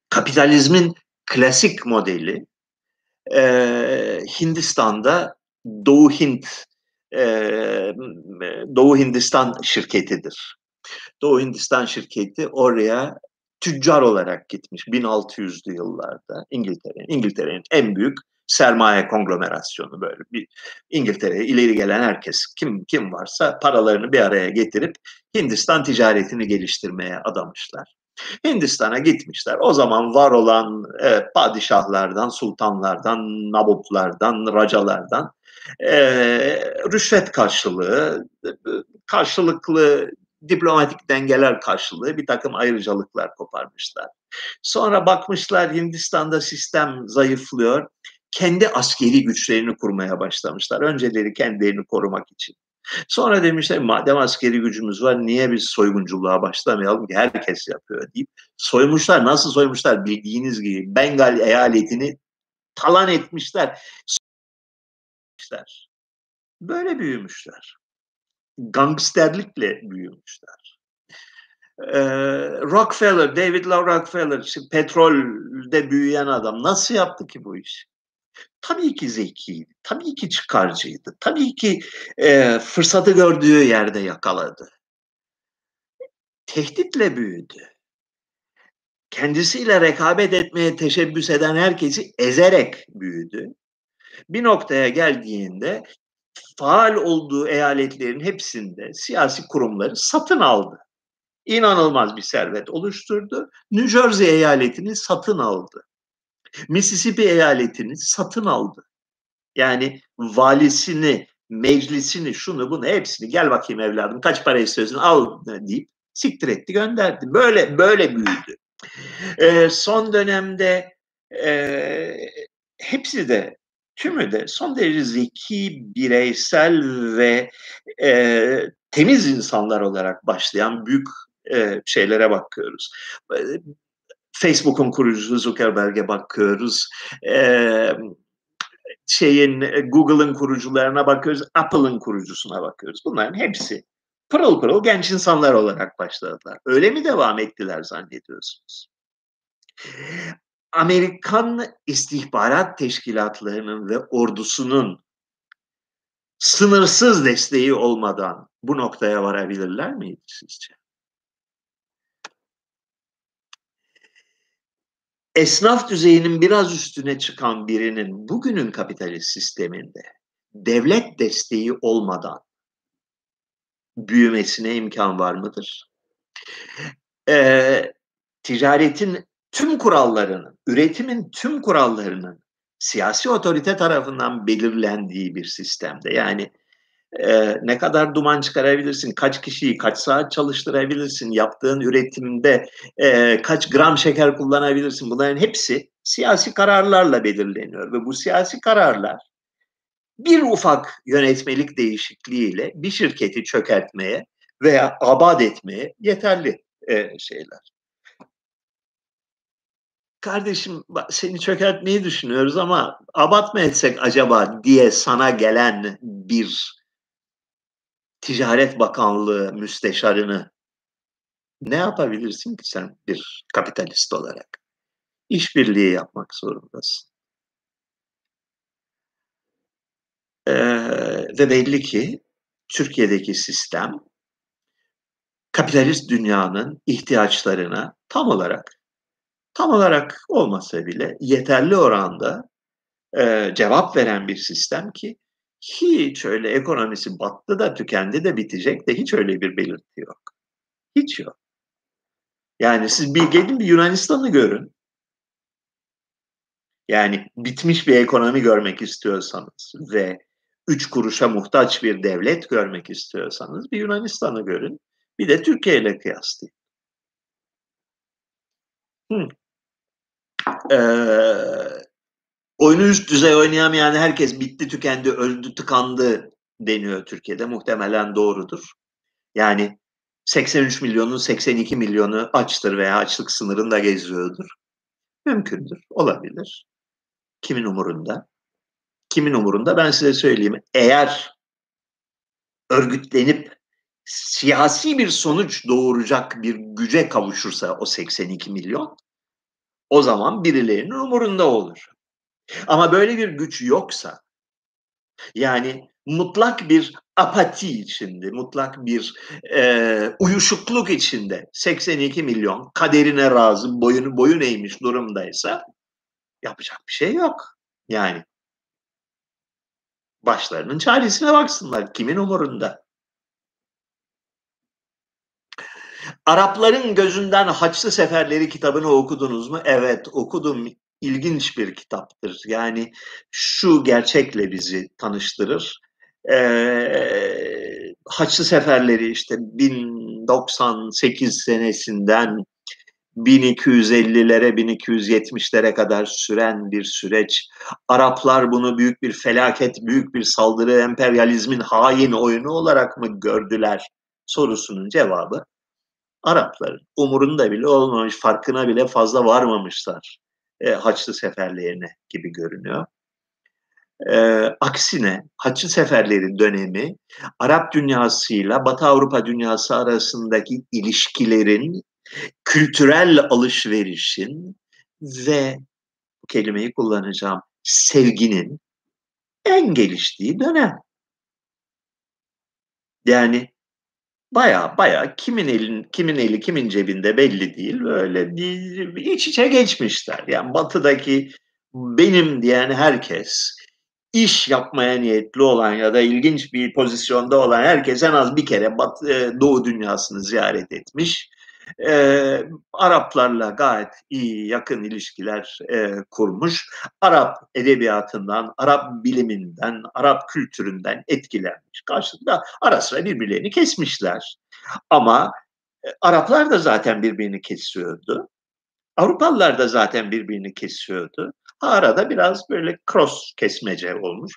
Kapitalizmin klasik modeli e, Hindistan'da Doğu Hint e, Doğu Hindistan şirketidir. Doğu Hindistan şirketi oraya tüccar olarak gitmiş 1600'lü yıllarda İngiltere'nin İngiltere'nin en büyük sermaye konglomerasyonu böyle bir İngiltere'ye ileri gelen herkes kim kim varsa paralarını bir araya getirip Hindistan ticaretini geliştirmeye adamışlar. Hindistan'a gitmişler. O zaman var olan e, padişahlardan, sultanlardan, nabuplardan, racalardan e, rüşvet karşılığı, karşılıklı diplomatik dengeler karşılığı bir takım ayrıcalıklar koparmışlar. Sonra bakmışlar Hindistan'da sistem zayıflıyor kendi askeri güçlerini kurmaya başlamışlar. Önceleri kendilerini korumak için. Sonra demişler madem askeri gücümüz var niye biz soygunculuğa başlamayalım ki herkes yapıyor deyip soymuşlar. Nasıl soymuşlar bildiğiniz gibi Bengal eyaletini talan etmişler. Böyle büyümüşler. Gangsterlikle büyümüşler. Ee, Rockefeller, David Lau Rockefeller, petrolde büyüyen adam nasıl yaptı ki bu işi? Tabii ki zekiydi, tabii ki çıkarcıydı, tabii ki e, fırsatı gördüğü yerde yakaladı. Tehditle büyüdü. Kendisiyle rekabet etmeye teşebbüs eden herkesi ezerek büyüdü. Bir noktaya geldiğinde faal olduğu eyaletlerin hepsinde siyasi kurumları satın aldı. İnanılmaz bir servet oluşturdu. New Jersey eyaletini satın aldı. Mississippi eyaletini satın aldı. Yani valisini, meclisini, şunu bunu hepsini gel bakayım evladım kaç para istiyorsun al deyip siktir etti gönderdi. Böyle böyle büyüdü. Ee, son dönemde e, hepsi de tümü de son derece zeki, bireysel ve e, temiz insanlar olarak başlayan büyük e, şeylere bakıyoruz. Facebook'un kurucusu Zuckerberg'e bakıyoruz. Ee, şeyin Google'ın kurucularına bakıyoruz, Apple'ın kurucusuna bakıyoruz. Bunların hepsi pırıl pırıl genç insanlar olarak başladılar. Öyle mi devam ettiler zannediyorsunuz? Amerikan istihbarat teşkilatlarının ve ordusunun sınırsız desteği olmadan bu noktaya varabilirler miydi sizce? Esnaf düzeyinin biraz üstüne çıkan birinin bugünün kapitalist sisteminde devlet desteği olmadan büyümesine imkan var mıdır? Ee, ticaretin tüm kurallarının, üretimin tüm kurallarının siyasi otorite tarafından belirlendiği bir sistemde yani e, ne kadar duman çıkarabilirsin, kaç kişiyi kaç saat çalıştırabilirsin, yaptığın üretimde e, kaç gram şeker kullanabilirsin bunların hepsi siyasi kararlarla belirleniyor ve bu siyasi kararlar bir ufak yönetmelik değişikliğiyle bir şirketi çökertmeye veya abad etmeye yeterli e, şeyler. Kardeşim seni çökertmeyi düşünüyoruz ama abat mı etsek acaba diye sana gelen bir Ticaret Bakanlığı müsteşarını ne yapabilirsin ki sen bir kapitalist olarak? İşbirliği yapmak zorundasın. Ee, ve belli ki Türkiye'deki sistem kapitalist dünyanın ihtiyaçlarına tam olarak tam olarak olmasa bile yeterli oranda e, cevap veren bir sistem ki hiç öyle ekonomisi battı da tükendi de bitecek de hiç öyle bir belirti yok. Hiç yok. Yani siz bir gelin bir Yunanistan'ı görün. Yani bitmiş bir ekonomi görmek istiyorsanız ve üç kuruşa muhtaç bir devlet görmek istiyorsanız bir Yunanistan'ı görün. Bir de Türkiye ile kıyaslayın. Hmm. Ee, oyunu üst düzey oynayamayan herkes bitti, tükendi, öldü, tıkandı deniyor Türkiye'de. Muhtemelen doğrudur. Yani 83 milyonun 82 milyonu açtır veya açlık sınırında geziyordur. Mümkündür, olabilir. Kimin umurunda? Kimin umurunda? Ben size söyleyeyim. Eğer örgütlenip siyasi bir sonuç doğuracak bir güce kavuşursa o 82 milyon, o zaman birilerinin umurunda olur. Ama böyle bir güç yoksa, yani mutlak bir apati içinde, mutlak bir e, uyuşukluk içinde 82 milyon kaderine razı, boyunu boyun eğmiş durumdaysa yapacak bir şey yok. Yani başlarının çaresine baksınlar. Kimin umurunda? Arapların gözünden Haçlı Seferleri kitabını okudunuz mu? Evet okudum. İlginç bir kitaptır. Yani şu gerçekle bizi tanıştırır. Ee, Haçlı Seferleri işte 1098 senesinden 1250'lere 1270'lere kadar süren bir süreç. Araplar bunu büyük bir felaket, büyük bir saldırı, emperyalizmin hain oyunu olarak mı gördüler sorusunun cevabı Arapların umurunda bile olmamış, farkına bile fazla varmamışlar e, Haçlı seferlerine gibi görünüyor. E, aksine Haçlı seferleri dönemi Arap dünyasıyla Batı Avrupa dünyası arasındaki ilişkilerin, kültürel alışverişin ve bu kelimeyi kullanacağım sevginin en geliştiği dönem. Yani baya baya kimin elin kimin eli kimin cebinde belli değil böyle iç içe geçmişler. Yani batıdaki benim diyen herkes iş yapmaya niyetli olan ya da ilginç bir pozisyonda olan herkes en az bir kere Batı, e, Doğu dünyasını ziyaret etmiş e, Araplarla gayet iyi yakın ilişkiler e, kurmuş. Arap edebiyatından, Arap biliminden, Arap kültüründen etkilenmiş. Karşılıklı ara sıra birbirlerini kesmişler. Ama e, Araplar da zaten birbirini kesiyordu. Avrupalılar da zaten birbirini kesiyordu. Arada biraz böyle cross kesmece olmuş.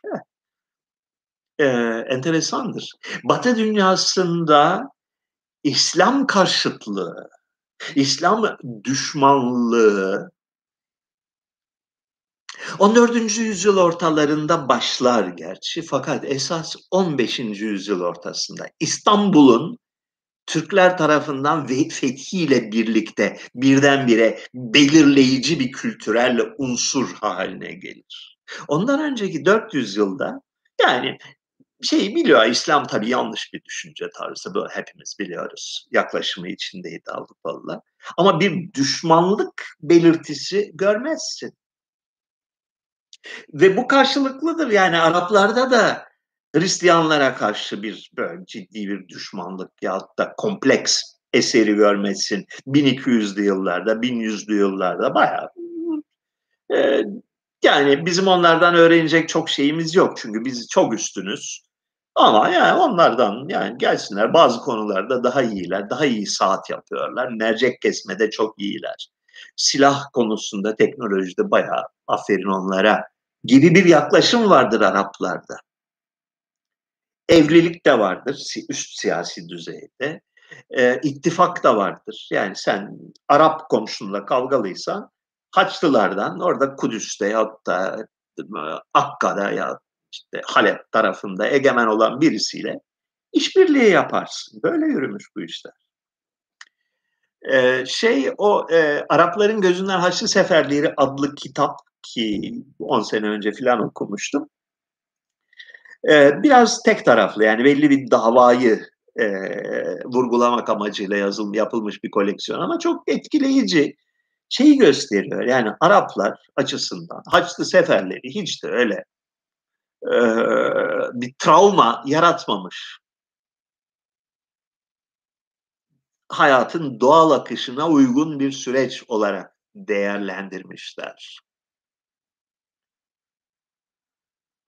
Ee, enteresandır. Batı dünyasında İslam karşıtlığı, İslam düşmanlığı 14. yüzyıl ortalarında başlar gerçi fakat esas 15. yüzyıl ortasında İstanbul'un Türkler tarafından fethiyle birlikte birdenbire belirleyici bir kültürel unsur haline gelir. Ondan önceki 400 yılda yani şey biliyor İslam tabii yanlış bir düşünce tarzı bu hepimiz biliyoruz. Yaklaşımı içindeydi Avrupalılar. Ama bir düşmanlık belirtisi görmezsin. Ve bu karşılıklıdır yani Araplarda da Hristiyanlara karşı bir böyle ciddi bir düşmanlık ya da kompleks eseri görmesin. 1200'lü yıllarda, 1100'lü yıllarda bayağı e, yani bizim onlardan öğrenecek çok şeyimiz yok çünkü biz çok üstünüz. Ama yani onlardan yani gelsinler bazı konularda daha iyiler, daha iyi saat yapıyorlar. Mercek kesmede çok iyiler. Silah konusunda teknolojide bayağı aferin onlara gibi bir yaklaşım vardır Araplarda. evlilik de vardır üst siyasi düzeyde. E, ittifak da vardır. Yani sen Arap komşunla kavgalıysan Haçlılardan orada Kudüs'te ya da Akka'da ya işte Halep tarafında egemen olan birisiyle işbirliği yaparsın. Böyle yürümüş bu işler. Ee, şey o e, Arapların Gözünden Haçlı Seferleri adlı kitap ki 10 sene önce filan okumuştum. Ee, biraz tek taraflı yani belli bir davayı e, vurgulamak amacıyla yazılmış yapılmış bir koleksiyon ama çok etkileyici şeyi gösteriyor. Yani Araplar açısından Haçlı seferleri hiç de öyle bir travma yaratmamış. Hayatın doğal akışına uygun bir süreç olarak değerlendirmişler.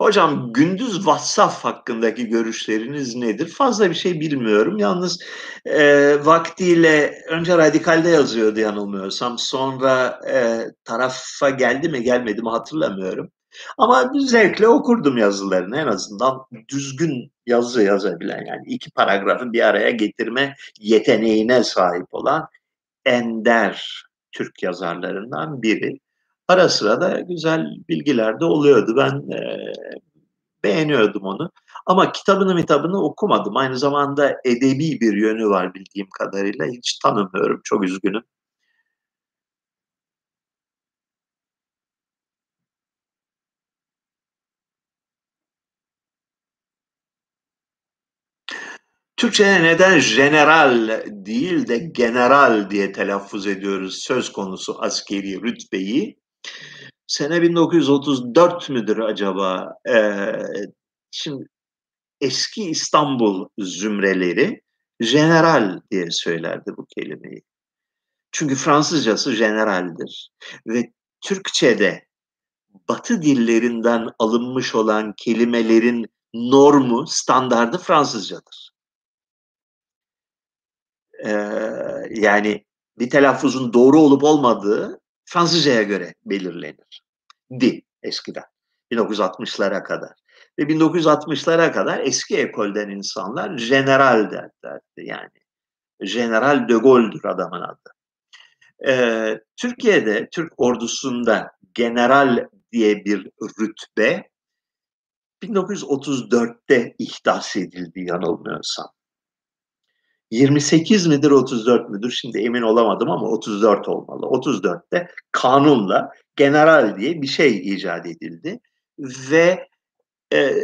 Hocam gündüz WhatsApp hakkındaki görüşleriniz nedir? Fazla bir şey bilmiyorum. Yalnız e, vaktiyle önce Radikal'de yazıyordu yanılmıyorsam. Sonra e, tarafa geldi mi gelmedi mi hatırlamıyorum. Ama zevkle okurdum yazılarını en azından düzgün yazı yazabilen yani iki paragrafı bir araya getirme yeteneğine sahip olan ender Türk yazarlarından biri. Ara sıra da güzel bilgiler de oluyordu. Ben e, beğeniyordum onu. Ama kitabını kitabını okumadım. Aynı zamanda edebi bir yönü var bildiğim kadarıyla. Hiç tanımıyorum. Çok üzgünüm. Türkçe'de neden general değil de general diye telaffuz ediyoruz söz konusu askeri rütbeyi? Sene 1934 müdür acaba? Ee, şimdi eski İstanbul zümreleri general diye söylerdi bu kelimeyi. Çünkü Fransızcası generaldir ve Türkçe'de Batı dillerinden alınmış olan kelimelerin normu, standardı Fransızcadır. Ee, yani bir telaffuzun doğru olup olmadığı Fransızcaya göre belirlenir. Di eskiden. 1960'lara kadar. Ve 1960'lara kadar eski ekolden insanlar general derlerdi yani. General de Gaulle'dur adamın adı. Ee, Türkiye'de, Türk ordusunda general diye bir rütbe 1934'te ihdas edildi yanılmıyorsam. 28 midir 34 müdür şimdi emin olamadım ama 34 olmalı. 34'te kanunla general diye bir şey icat edildi ve e,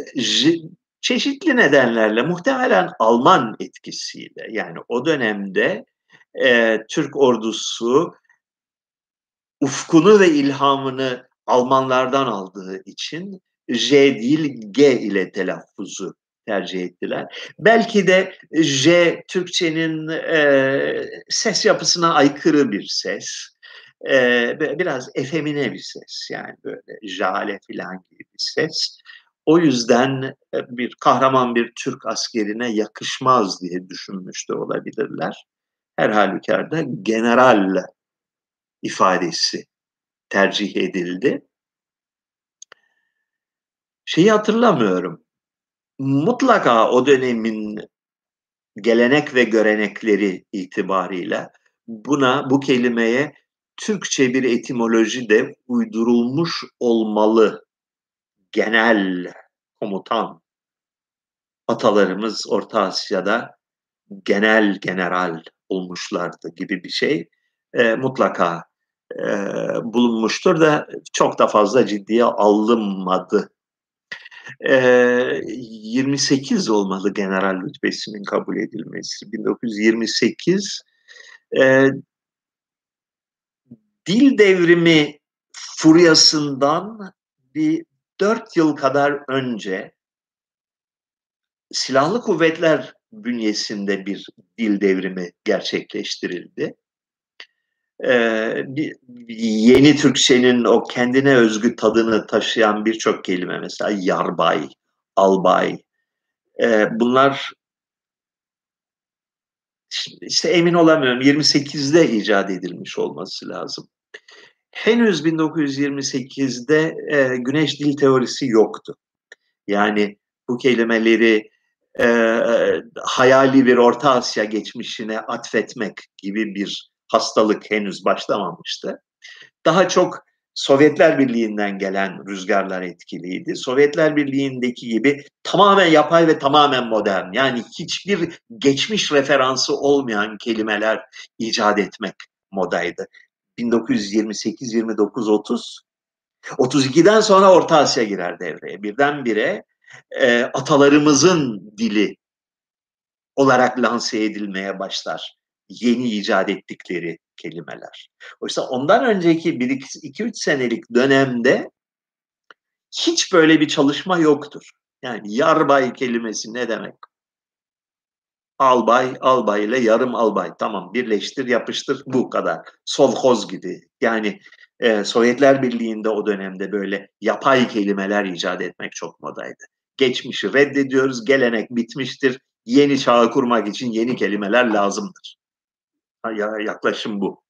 çeşitli nedenlerle muhtemelen Alman etkisiyle yani o dönemde e, Türk ordusu ufkunu ve ilhamını Almanlardan aldığı için J değil G ile telaffuzu tercih ettiler. Belki de J Türkçenin e, ses yapısına aykırı bir ses. E, biraz efemine bir ses yani böyle jale falan gibi bir ses. O yüzden e, bir kahraman bir Türk askerine yakışmaz diye düşünmüş de olabilirler. Her halükarda general ifadesi tercih edildi. Şeyi hatırlamıyorum mutlaka o dönemin gelenek ve görenekleri itibarıyla buna bu kelimeye Türkçe bir etimoloji de uydurulmuş olmalı. Genel komutan atalarımız Orta Asya'da genel general olmuşlardı gibi bir şey e, mutlaka e, bulunmuştur da çok da fazla ciddiye alınmadı 28 olmalı general rütbesinin kabul edilmesi. 1928 e, dil devrimi furyasından bir dört yıl kadar önce silahlı kuvvetler bünyesinde bir dil devrimi gerçekleştirildi e, yeni Türkçenin o kendine özgü tadını taşıyan birçok kelime mesela yarbay, albay e, bunlar işte emin olamıyorum 28'de icat edilmiş olması lazım. Henüz 1928'de e, güneş dil teorisi yoktu. Yani bu kelimeleri e, hayali bir Orta Asya geçmişine atfetmek gibi bir hastalık henüz başlamamıştı. Daha çok Sovyetler Birliği'nden gelen rüzgarlar etkiliydi. Sovyetler Birliği'ndeki gibi tamamen yapay ve tamamen modern. Yani hiçbir geçmiş referansı olmayan kelimeler icat etmek modaydı. 1928, 29, 30 32'den sonra Orta Asya girer devreye. Birdenbire e, atalarımızın dili olarak lanse edilmeye başlar. Yeni icat ettikleri kelimeler. Oysa ondan önceki 2-3 senelik dönemde hiç böyle bir çalışma yoktur. Yani yarbay kelimesi ne demek? Albay, albay ile yarım albay. Tamam birleştir, yapıştır bu kadar. Sovhoz gibi. Yani e, Sovyetler Birliği'nde o dönemde böyle yapay kelimeler icat etmek çok modaydı. Geçmişi reddediyoruz, gelenek bitmiştir. Yeni çağı kurmak için yeni kelimeler lazımdır. Ya, yaklaşım bu.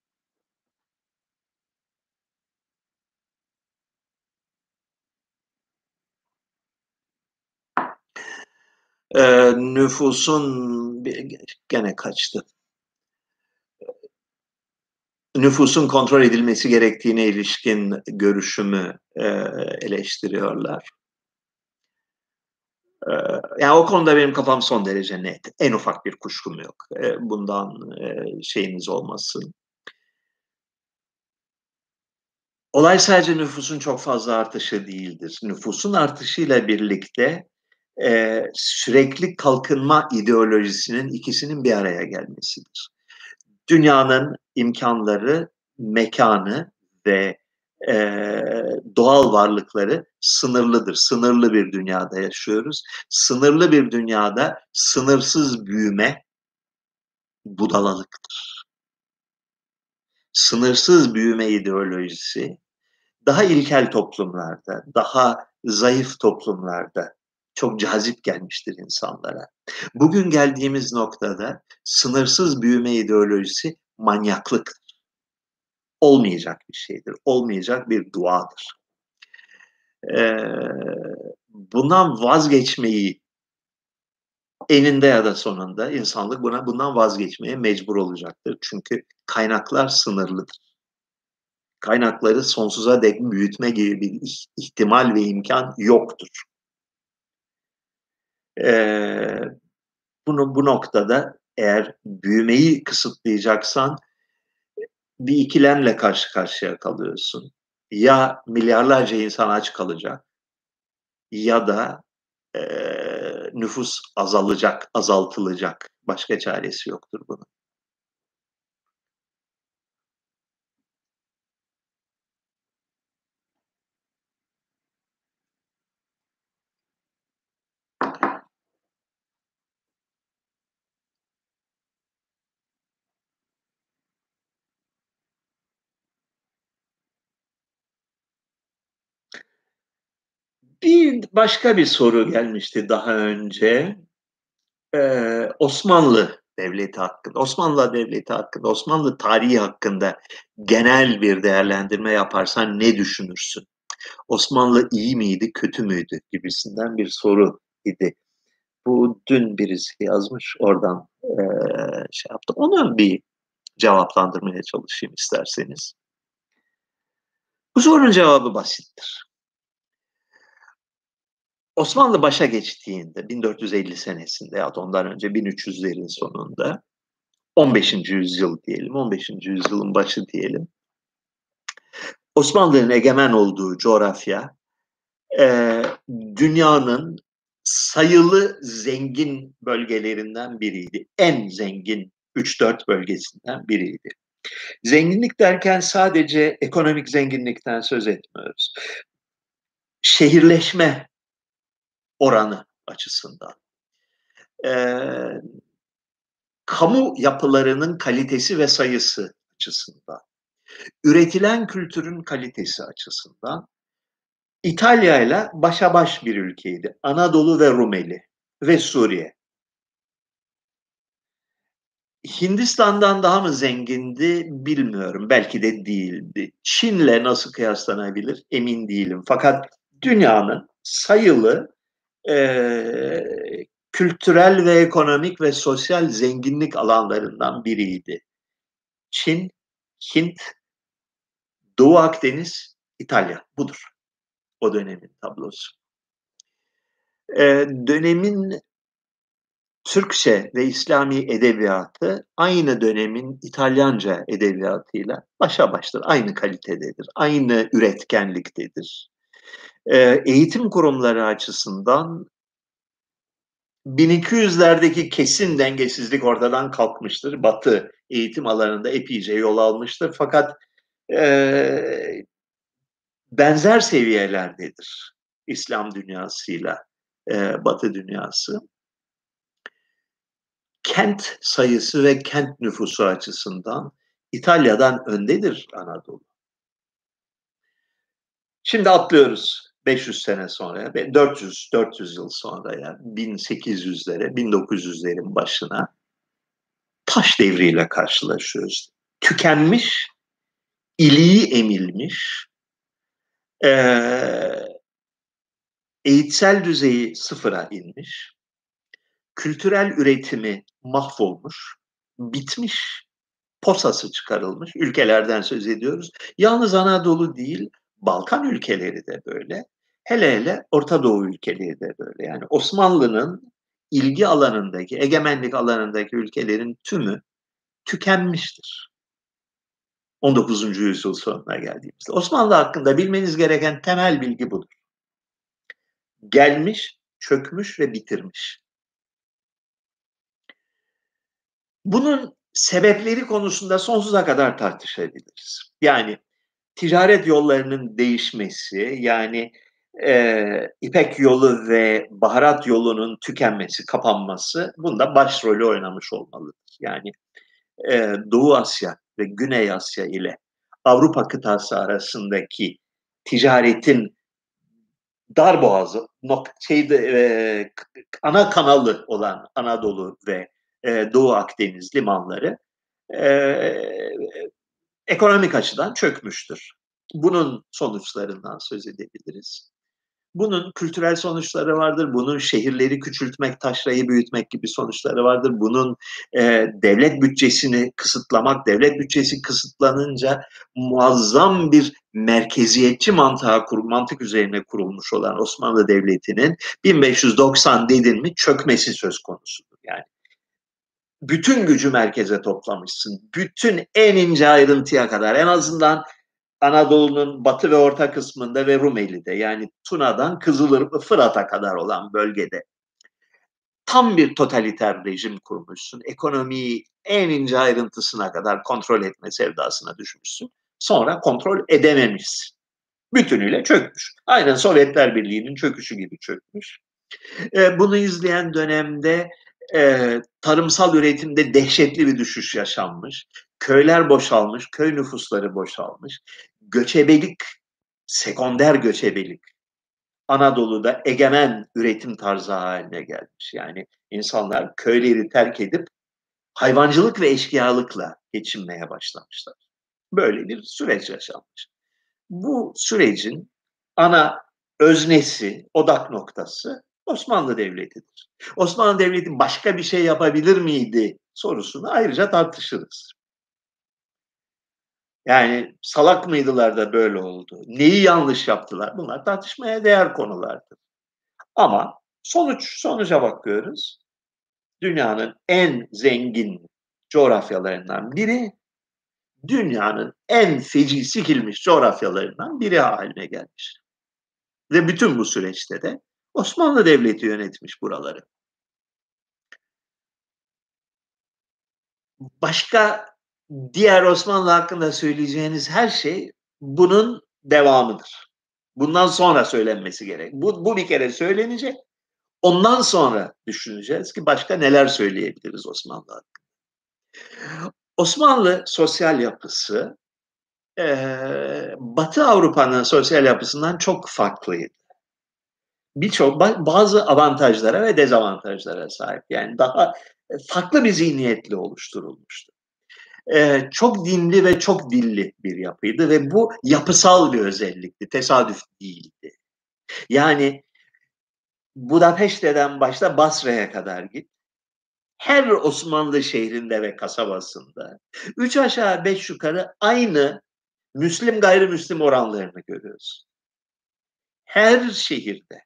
Ee, nüfusun gene kaçtı. Nüfusun kontrol edilmesi gerektiğine ilişkin görüşümü e, eleştiriyorlar. E, yani o konuda benim kafam son derece net. En ufak bir kuşkum yok. E, bundan e, şeyiniz olmasın. Olay sadece nüfusun çok fazla artışı değildir. Nüfusun artışıyla birlikte e, sürekli kalkınma ideolojisinin ikisinin bir araya gelmesidir. Dünyanın imkanları, mekanı ve e, doğal varlıkları sınırlıdır. Sınırlı bir dünyada yaşıyoruz. Sınırlı bir dünyada sınırsız büyüme budalalıktır. Sınırsız büyüme ideolojisi daha ilkel toplumlarda, daha zayıf toplumlarda çok cazip gelmiştir insanlara. Bugün geldiğimiz noktada sınırsız büyüme ideolojisi manyaklıktır. Olmayacak bir şeydir, olmayacak bir duadır. Ee, bundan vazgeçmeyi eninde ya da sonunda insanlık buna bundan vazgeçmeye mecbur olacaktır. Çünkü kaynaklar sınırlıdır. Kaynakları sonsuza dek büyütme gibi bir ihtimal ve imkan yoktur. Ee, bunu bu noktada eğer büyümeyi kısıtlayacaksan bir ikilemle karşı karşıya kalıyorsun. Ya milyarlarca insan aç kalacak ya da e, nüfus azalacak, azaltılacak. Başka çaresi yoktur bunun. Bir başka bir soru gelmişti daha önce. Ee, Osmanlı Devleti hakkında, Osmanlı Devleti hakkında, Osmanlı tarihi hakkında genel bir değerlendirme yaparsan ne düşünürsün? Osmanlı iyi miydi, kötü müydü gibisinden bir soru idi. Bu dün birisi yazmış, oradan e, şey yaptı. Onu bir cevaplandırmaya çalışayım isterseniz. Bu sorunun cevabı basittir. Osmanlı başa geçtiğinde 1450 senesinde ya da ondan önce 1300'lerin sonunda 15. yüzyıl diyelim, 15. yüzyılın başı diyelim. Osmanlı'nın egemen olduğu coğrafya e, dünyanın sayılı zengin bölgelerinden biriydi. En zengin 3-4 bölgesinden biriydi. Zenginlik derken sadece ekonomik zenginlikten söz etmiyoruz. Şehirleşme oranı açısından. Ee, kamu yapılarının kalitesi ve sayısı açısından, üretilen kültürün kalitesi açısından İtalya ile başa baş bir ülkeydi. Anadolu ve Rumeli ve Suriye. Hindistan'dan daha mı zengindi bilmiyorum. Belki de değildi. Çin'le nasıl kıyaslanabilir emin değilim. Fakat dünyanın sayılı e, kültürel ve ekonomik ve sosyal zenginlik alanlarından biriydi. Çin, Hint, Doğu Akdeniz, İtalya budur. O dönemin tablosu. Ee, dönemin Türkçe ve İslami edebiyatı aynı dönemin İtalyanca edebiyatıyla başa baştır. Aynı kalitededir, aynı üretkenliktedir. Eğitim kurumları açısından 1200'lerdeki kesin dengesizlik ortadan kalkmıştır. Batı eğitim alanında epeyce yol almıştır. Fakat e, benzer seviyelerdedir İslam dünyasıyla e, Batı dünyası. Kent sayısı ve kent nüfusu açısından İtalya'dan öndedir Anadolu. Şimdi atlıyoruz 500 sene sonra, 400 400 yıl sonra yani 1800'lere, 1900'lerin başına taş devriyle karşılaşıyoruz. Tükenmiş, iliği emilmiş, ee, eğitsel düzeyi sıfıra inmiş, kültürel üretimi mahvolmuş, bitmiş, posası çıkarılmış ülkelerden söz ediyoruz. Yalnız Anadolu değil, Balkan ülkeleri de böyle. Hele hele Orta Doğu ülkeleri de böyle. Yani Osmanlı'nın ilgi alanındaki, egemenlik alanındaki ülkelerin tümü tükenmiştir. 19. yüzyıl sonuna geldiğimizde. Osmanlı hakkında bilmeniz gereken temel bilgi budur. Gelmiş, çökmüş ve bitirmiş. Bunun sebepleri konusunda sonsuza kadar tartışabiliriz. Yani ticaret yollarının değişmesi, yani e, İpek yolu ve baharat yolunun tükenmesi, kapanması bunda başrolü oynamış olmalıdır. Yani e, Doğu Asya ve Güney Asya ile Avrupa kıtası arasındaki ticaretin dar boğazı, şeyde, e, ana kanalı olan Anadolu ve e, Doğu Akdeniz limanları e, ekonomik açıdan çökmüştür. Bunun sonuçlarından söz edebiliriz. Bunun kültürel sonuçları vardır. Bunun şehirleri küçültmek, taşrayı büyütmek gibi sonuçları vardır. Bunun e, devlet bütçesini kısıtlamak, devlet bütçesi kısıtlanınca muazzam bir merkeziyetçi mantığa kur, mantık üzerine kurulmuş olan Osmanlı Devleti'nin 1590 dedin mi çökmesi söz konusudur. Yani bütün gücü merkeze toplamışsın. Bütün en ince ayrıntıya kadar en azından Anadolu'nun batı ve orta kısmında ve Rumeli'de yani Tuna'dan Kızılırmak Fırat'a kadar olan bölgede tam bir totaliter rejim kurmuşsun. Ekonomiyi en ince ayrıntısına kadar kontrol etme sevdasına düşmüşsün. Sonra kontrol edememişsin. Bütünüyle çökmüş. Aynen Sovyetler Birliği'nin çöküşü gibi çökmüş. E, bunu izleyen dönemde e, tarımsal üretimde dehşetli bir düşüş yaşanmış. Köyler boşalmış, köy nüfusları boşalmış. Göçebelik, sekonder göçebelik Anadolu'da egemen üretim tarzı haline gelmiş. Yani insanlar köyleri terk edip hayvancılık ve eşkıyalıkla geçinmeye başlamışlar. Böyle bir süreç yaşanmış. Bu sürecin ana öznesi, odak noktası Osmanlı Devleti'dir. Osmanlı Devleti başka bir şey yapabilir miydi sorusunu ayrıca tartışırız. Yani salak mıydılar da böyle oldu? Neyi yanlış yaptılar? Bunlar tartışmaya değer konulardır. Ama sonuç sonuca bakıyoruz. Dünyanın en zengin coğrafyalarından biri, dünyanın en feci sikilmiş coğrafyalarından biri haline gelmiş. Ve bütün bu süreçte de Osmanlı Devleti yönetmiş buraları. Başka diğer Osmanlı hakkında söyleyeceğiniz her şey bunun devamıdır. Bundan sonra söylenmesi gerek. Bu, bu bir kere söylenecek. Ondan sonra düşüneceğiz ki başka neler söyleyebiliriz Osmanlı hakkında. Osmanlı sosyal yapısı Batı Avrupa'nın sosyal yapısından çok farklıydı birçok bazı avantajlara ve dezavantajlara sahip. Yani daha e, farklı bir zihniyetle oluşturulmuştu. Ee, çok dinli ve çok dilli bir yapıydı ve bu yapısal bir özellikti, tesadüf değildi. Yani Budapeşte'den başla Basra'ya kadar git. Her Osmanlı şehrinde ve kasabasında üç aşağı beş yukarı aynı Müslim gayrimüslim oranlarını görüyoruz. Her şehirde.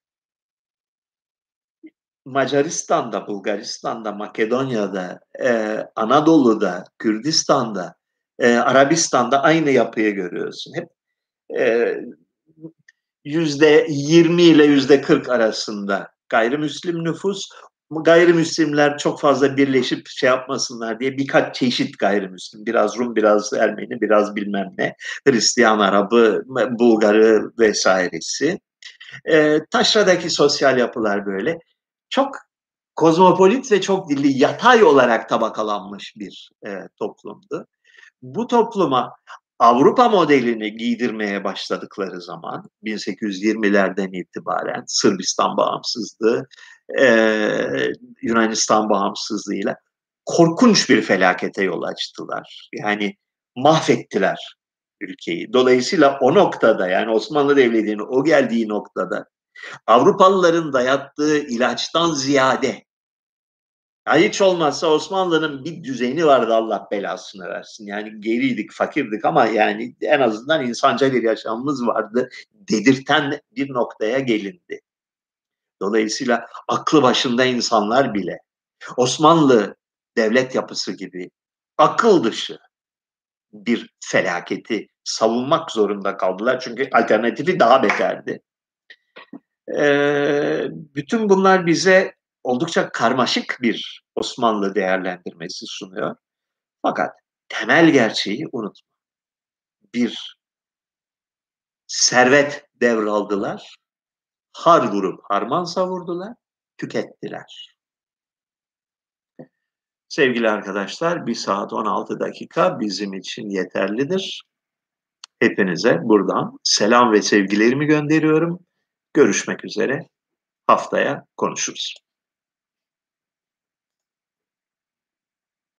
Macaristan'da, Bulgaristan'da, Makedonya'da, e, Anadolu'da, Kürdistan'da, e, Arabistan'da aynı yapıyı görüyorsun. Hep e, yüzde 20 ile yüzde 40 arasında gayrimüslim nüfus gayrimüslimler çok fazla birleşip şey yapmasınlar diye birkaç çeşit gayrimüslim, biraz Rum, biraz Ermeni, biraz bilmem ne, Hristiyan, Arabı, Bulgarı vesairesi. E, taşradaki sosyal yapılar böyle. Çok kozmopolit ve çok dilli, yatay olarak tabakalanmış bir e, toplumdu. Bu topluma Avrupa modelini giydirmeye başladıkları zaman 1820'lerden itibaren Sırbistan bağımsızlığı, e, Yunanistan bağımsızlığıyla korkunç bir felakete yol açtılar. Yani mahvettiler ülkeyi. Dolayısıyla o noktada yani Osmanlı Devleti'nin o geldiği noktada Avrupalıların dayattığı ilaçtan ziyade ya hiç olmazsa Osmanlı'nın bir düzeni vardı Allah belasını versin. Yani geriydik, fakirdik ama yani en azından insanca bir yaşamımız vardı dedirten bir noktaya gelindi. Dolayısıyla aklı başında insanlar bile Osmanlı devlet yapısı gibi akıl dışı bir felaketi savunmak zorunda kaldılar. Çünkü alternatifi daha beterdi. Ee, bütün bunlar bize oldukça karmaşık bir Osmanlı değerlendirmesi sunuyor. Fakat temel gerçeği unutma. Bir servet devraldılar, har vurup harman savurdular, tükettiler. Sevgili arkadaşlar, bir saat 16 dakika bizim için yeterlidir. Hepinize buradan selam ve sevgilerimi gönderiyorum. Görüşmek üzere. Haftaya konuşuruz.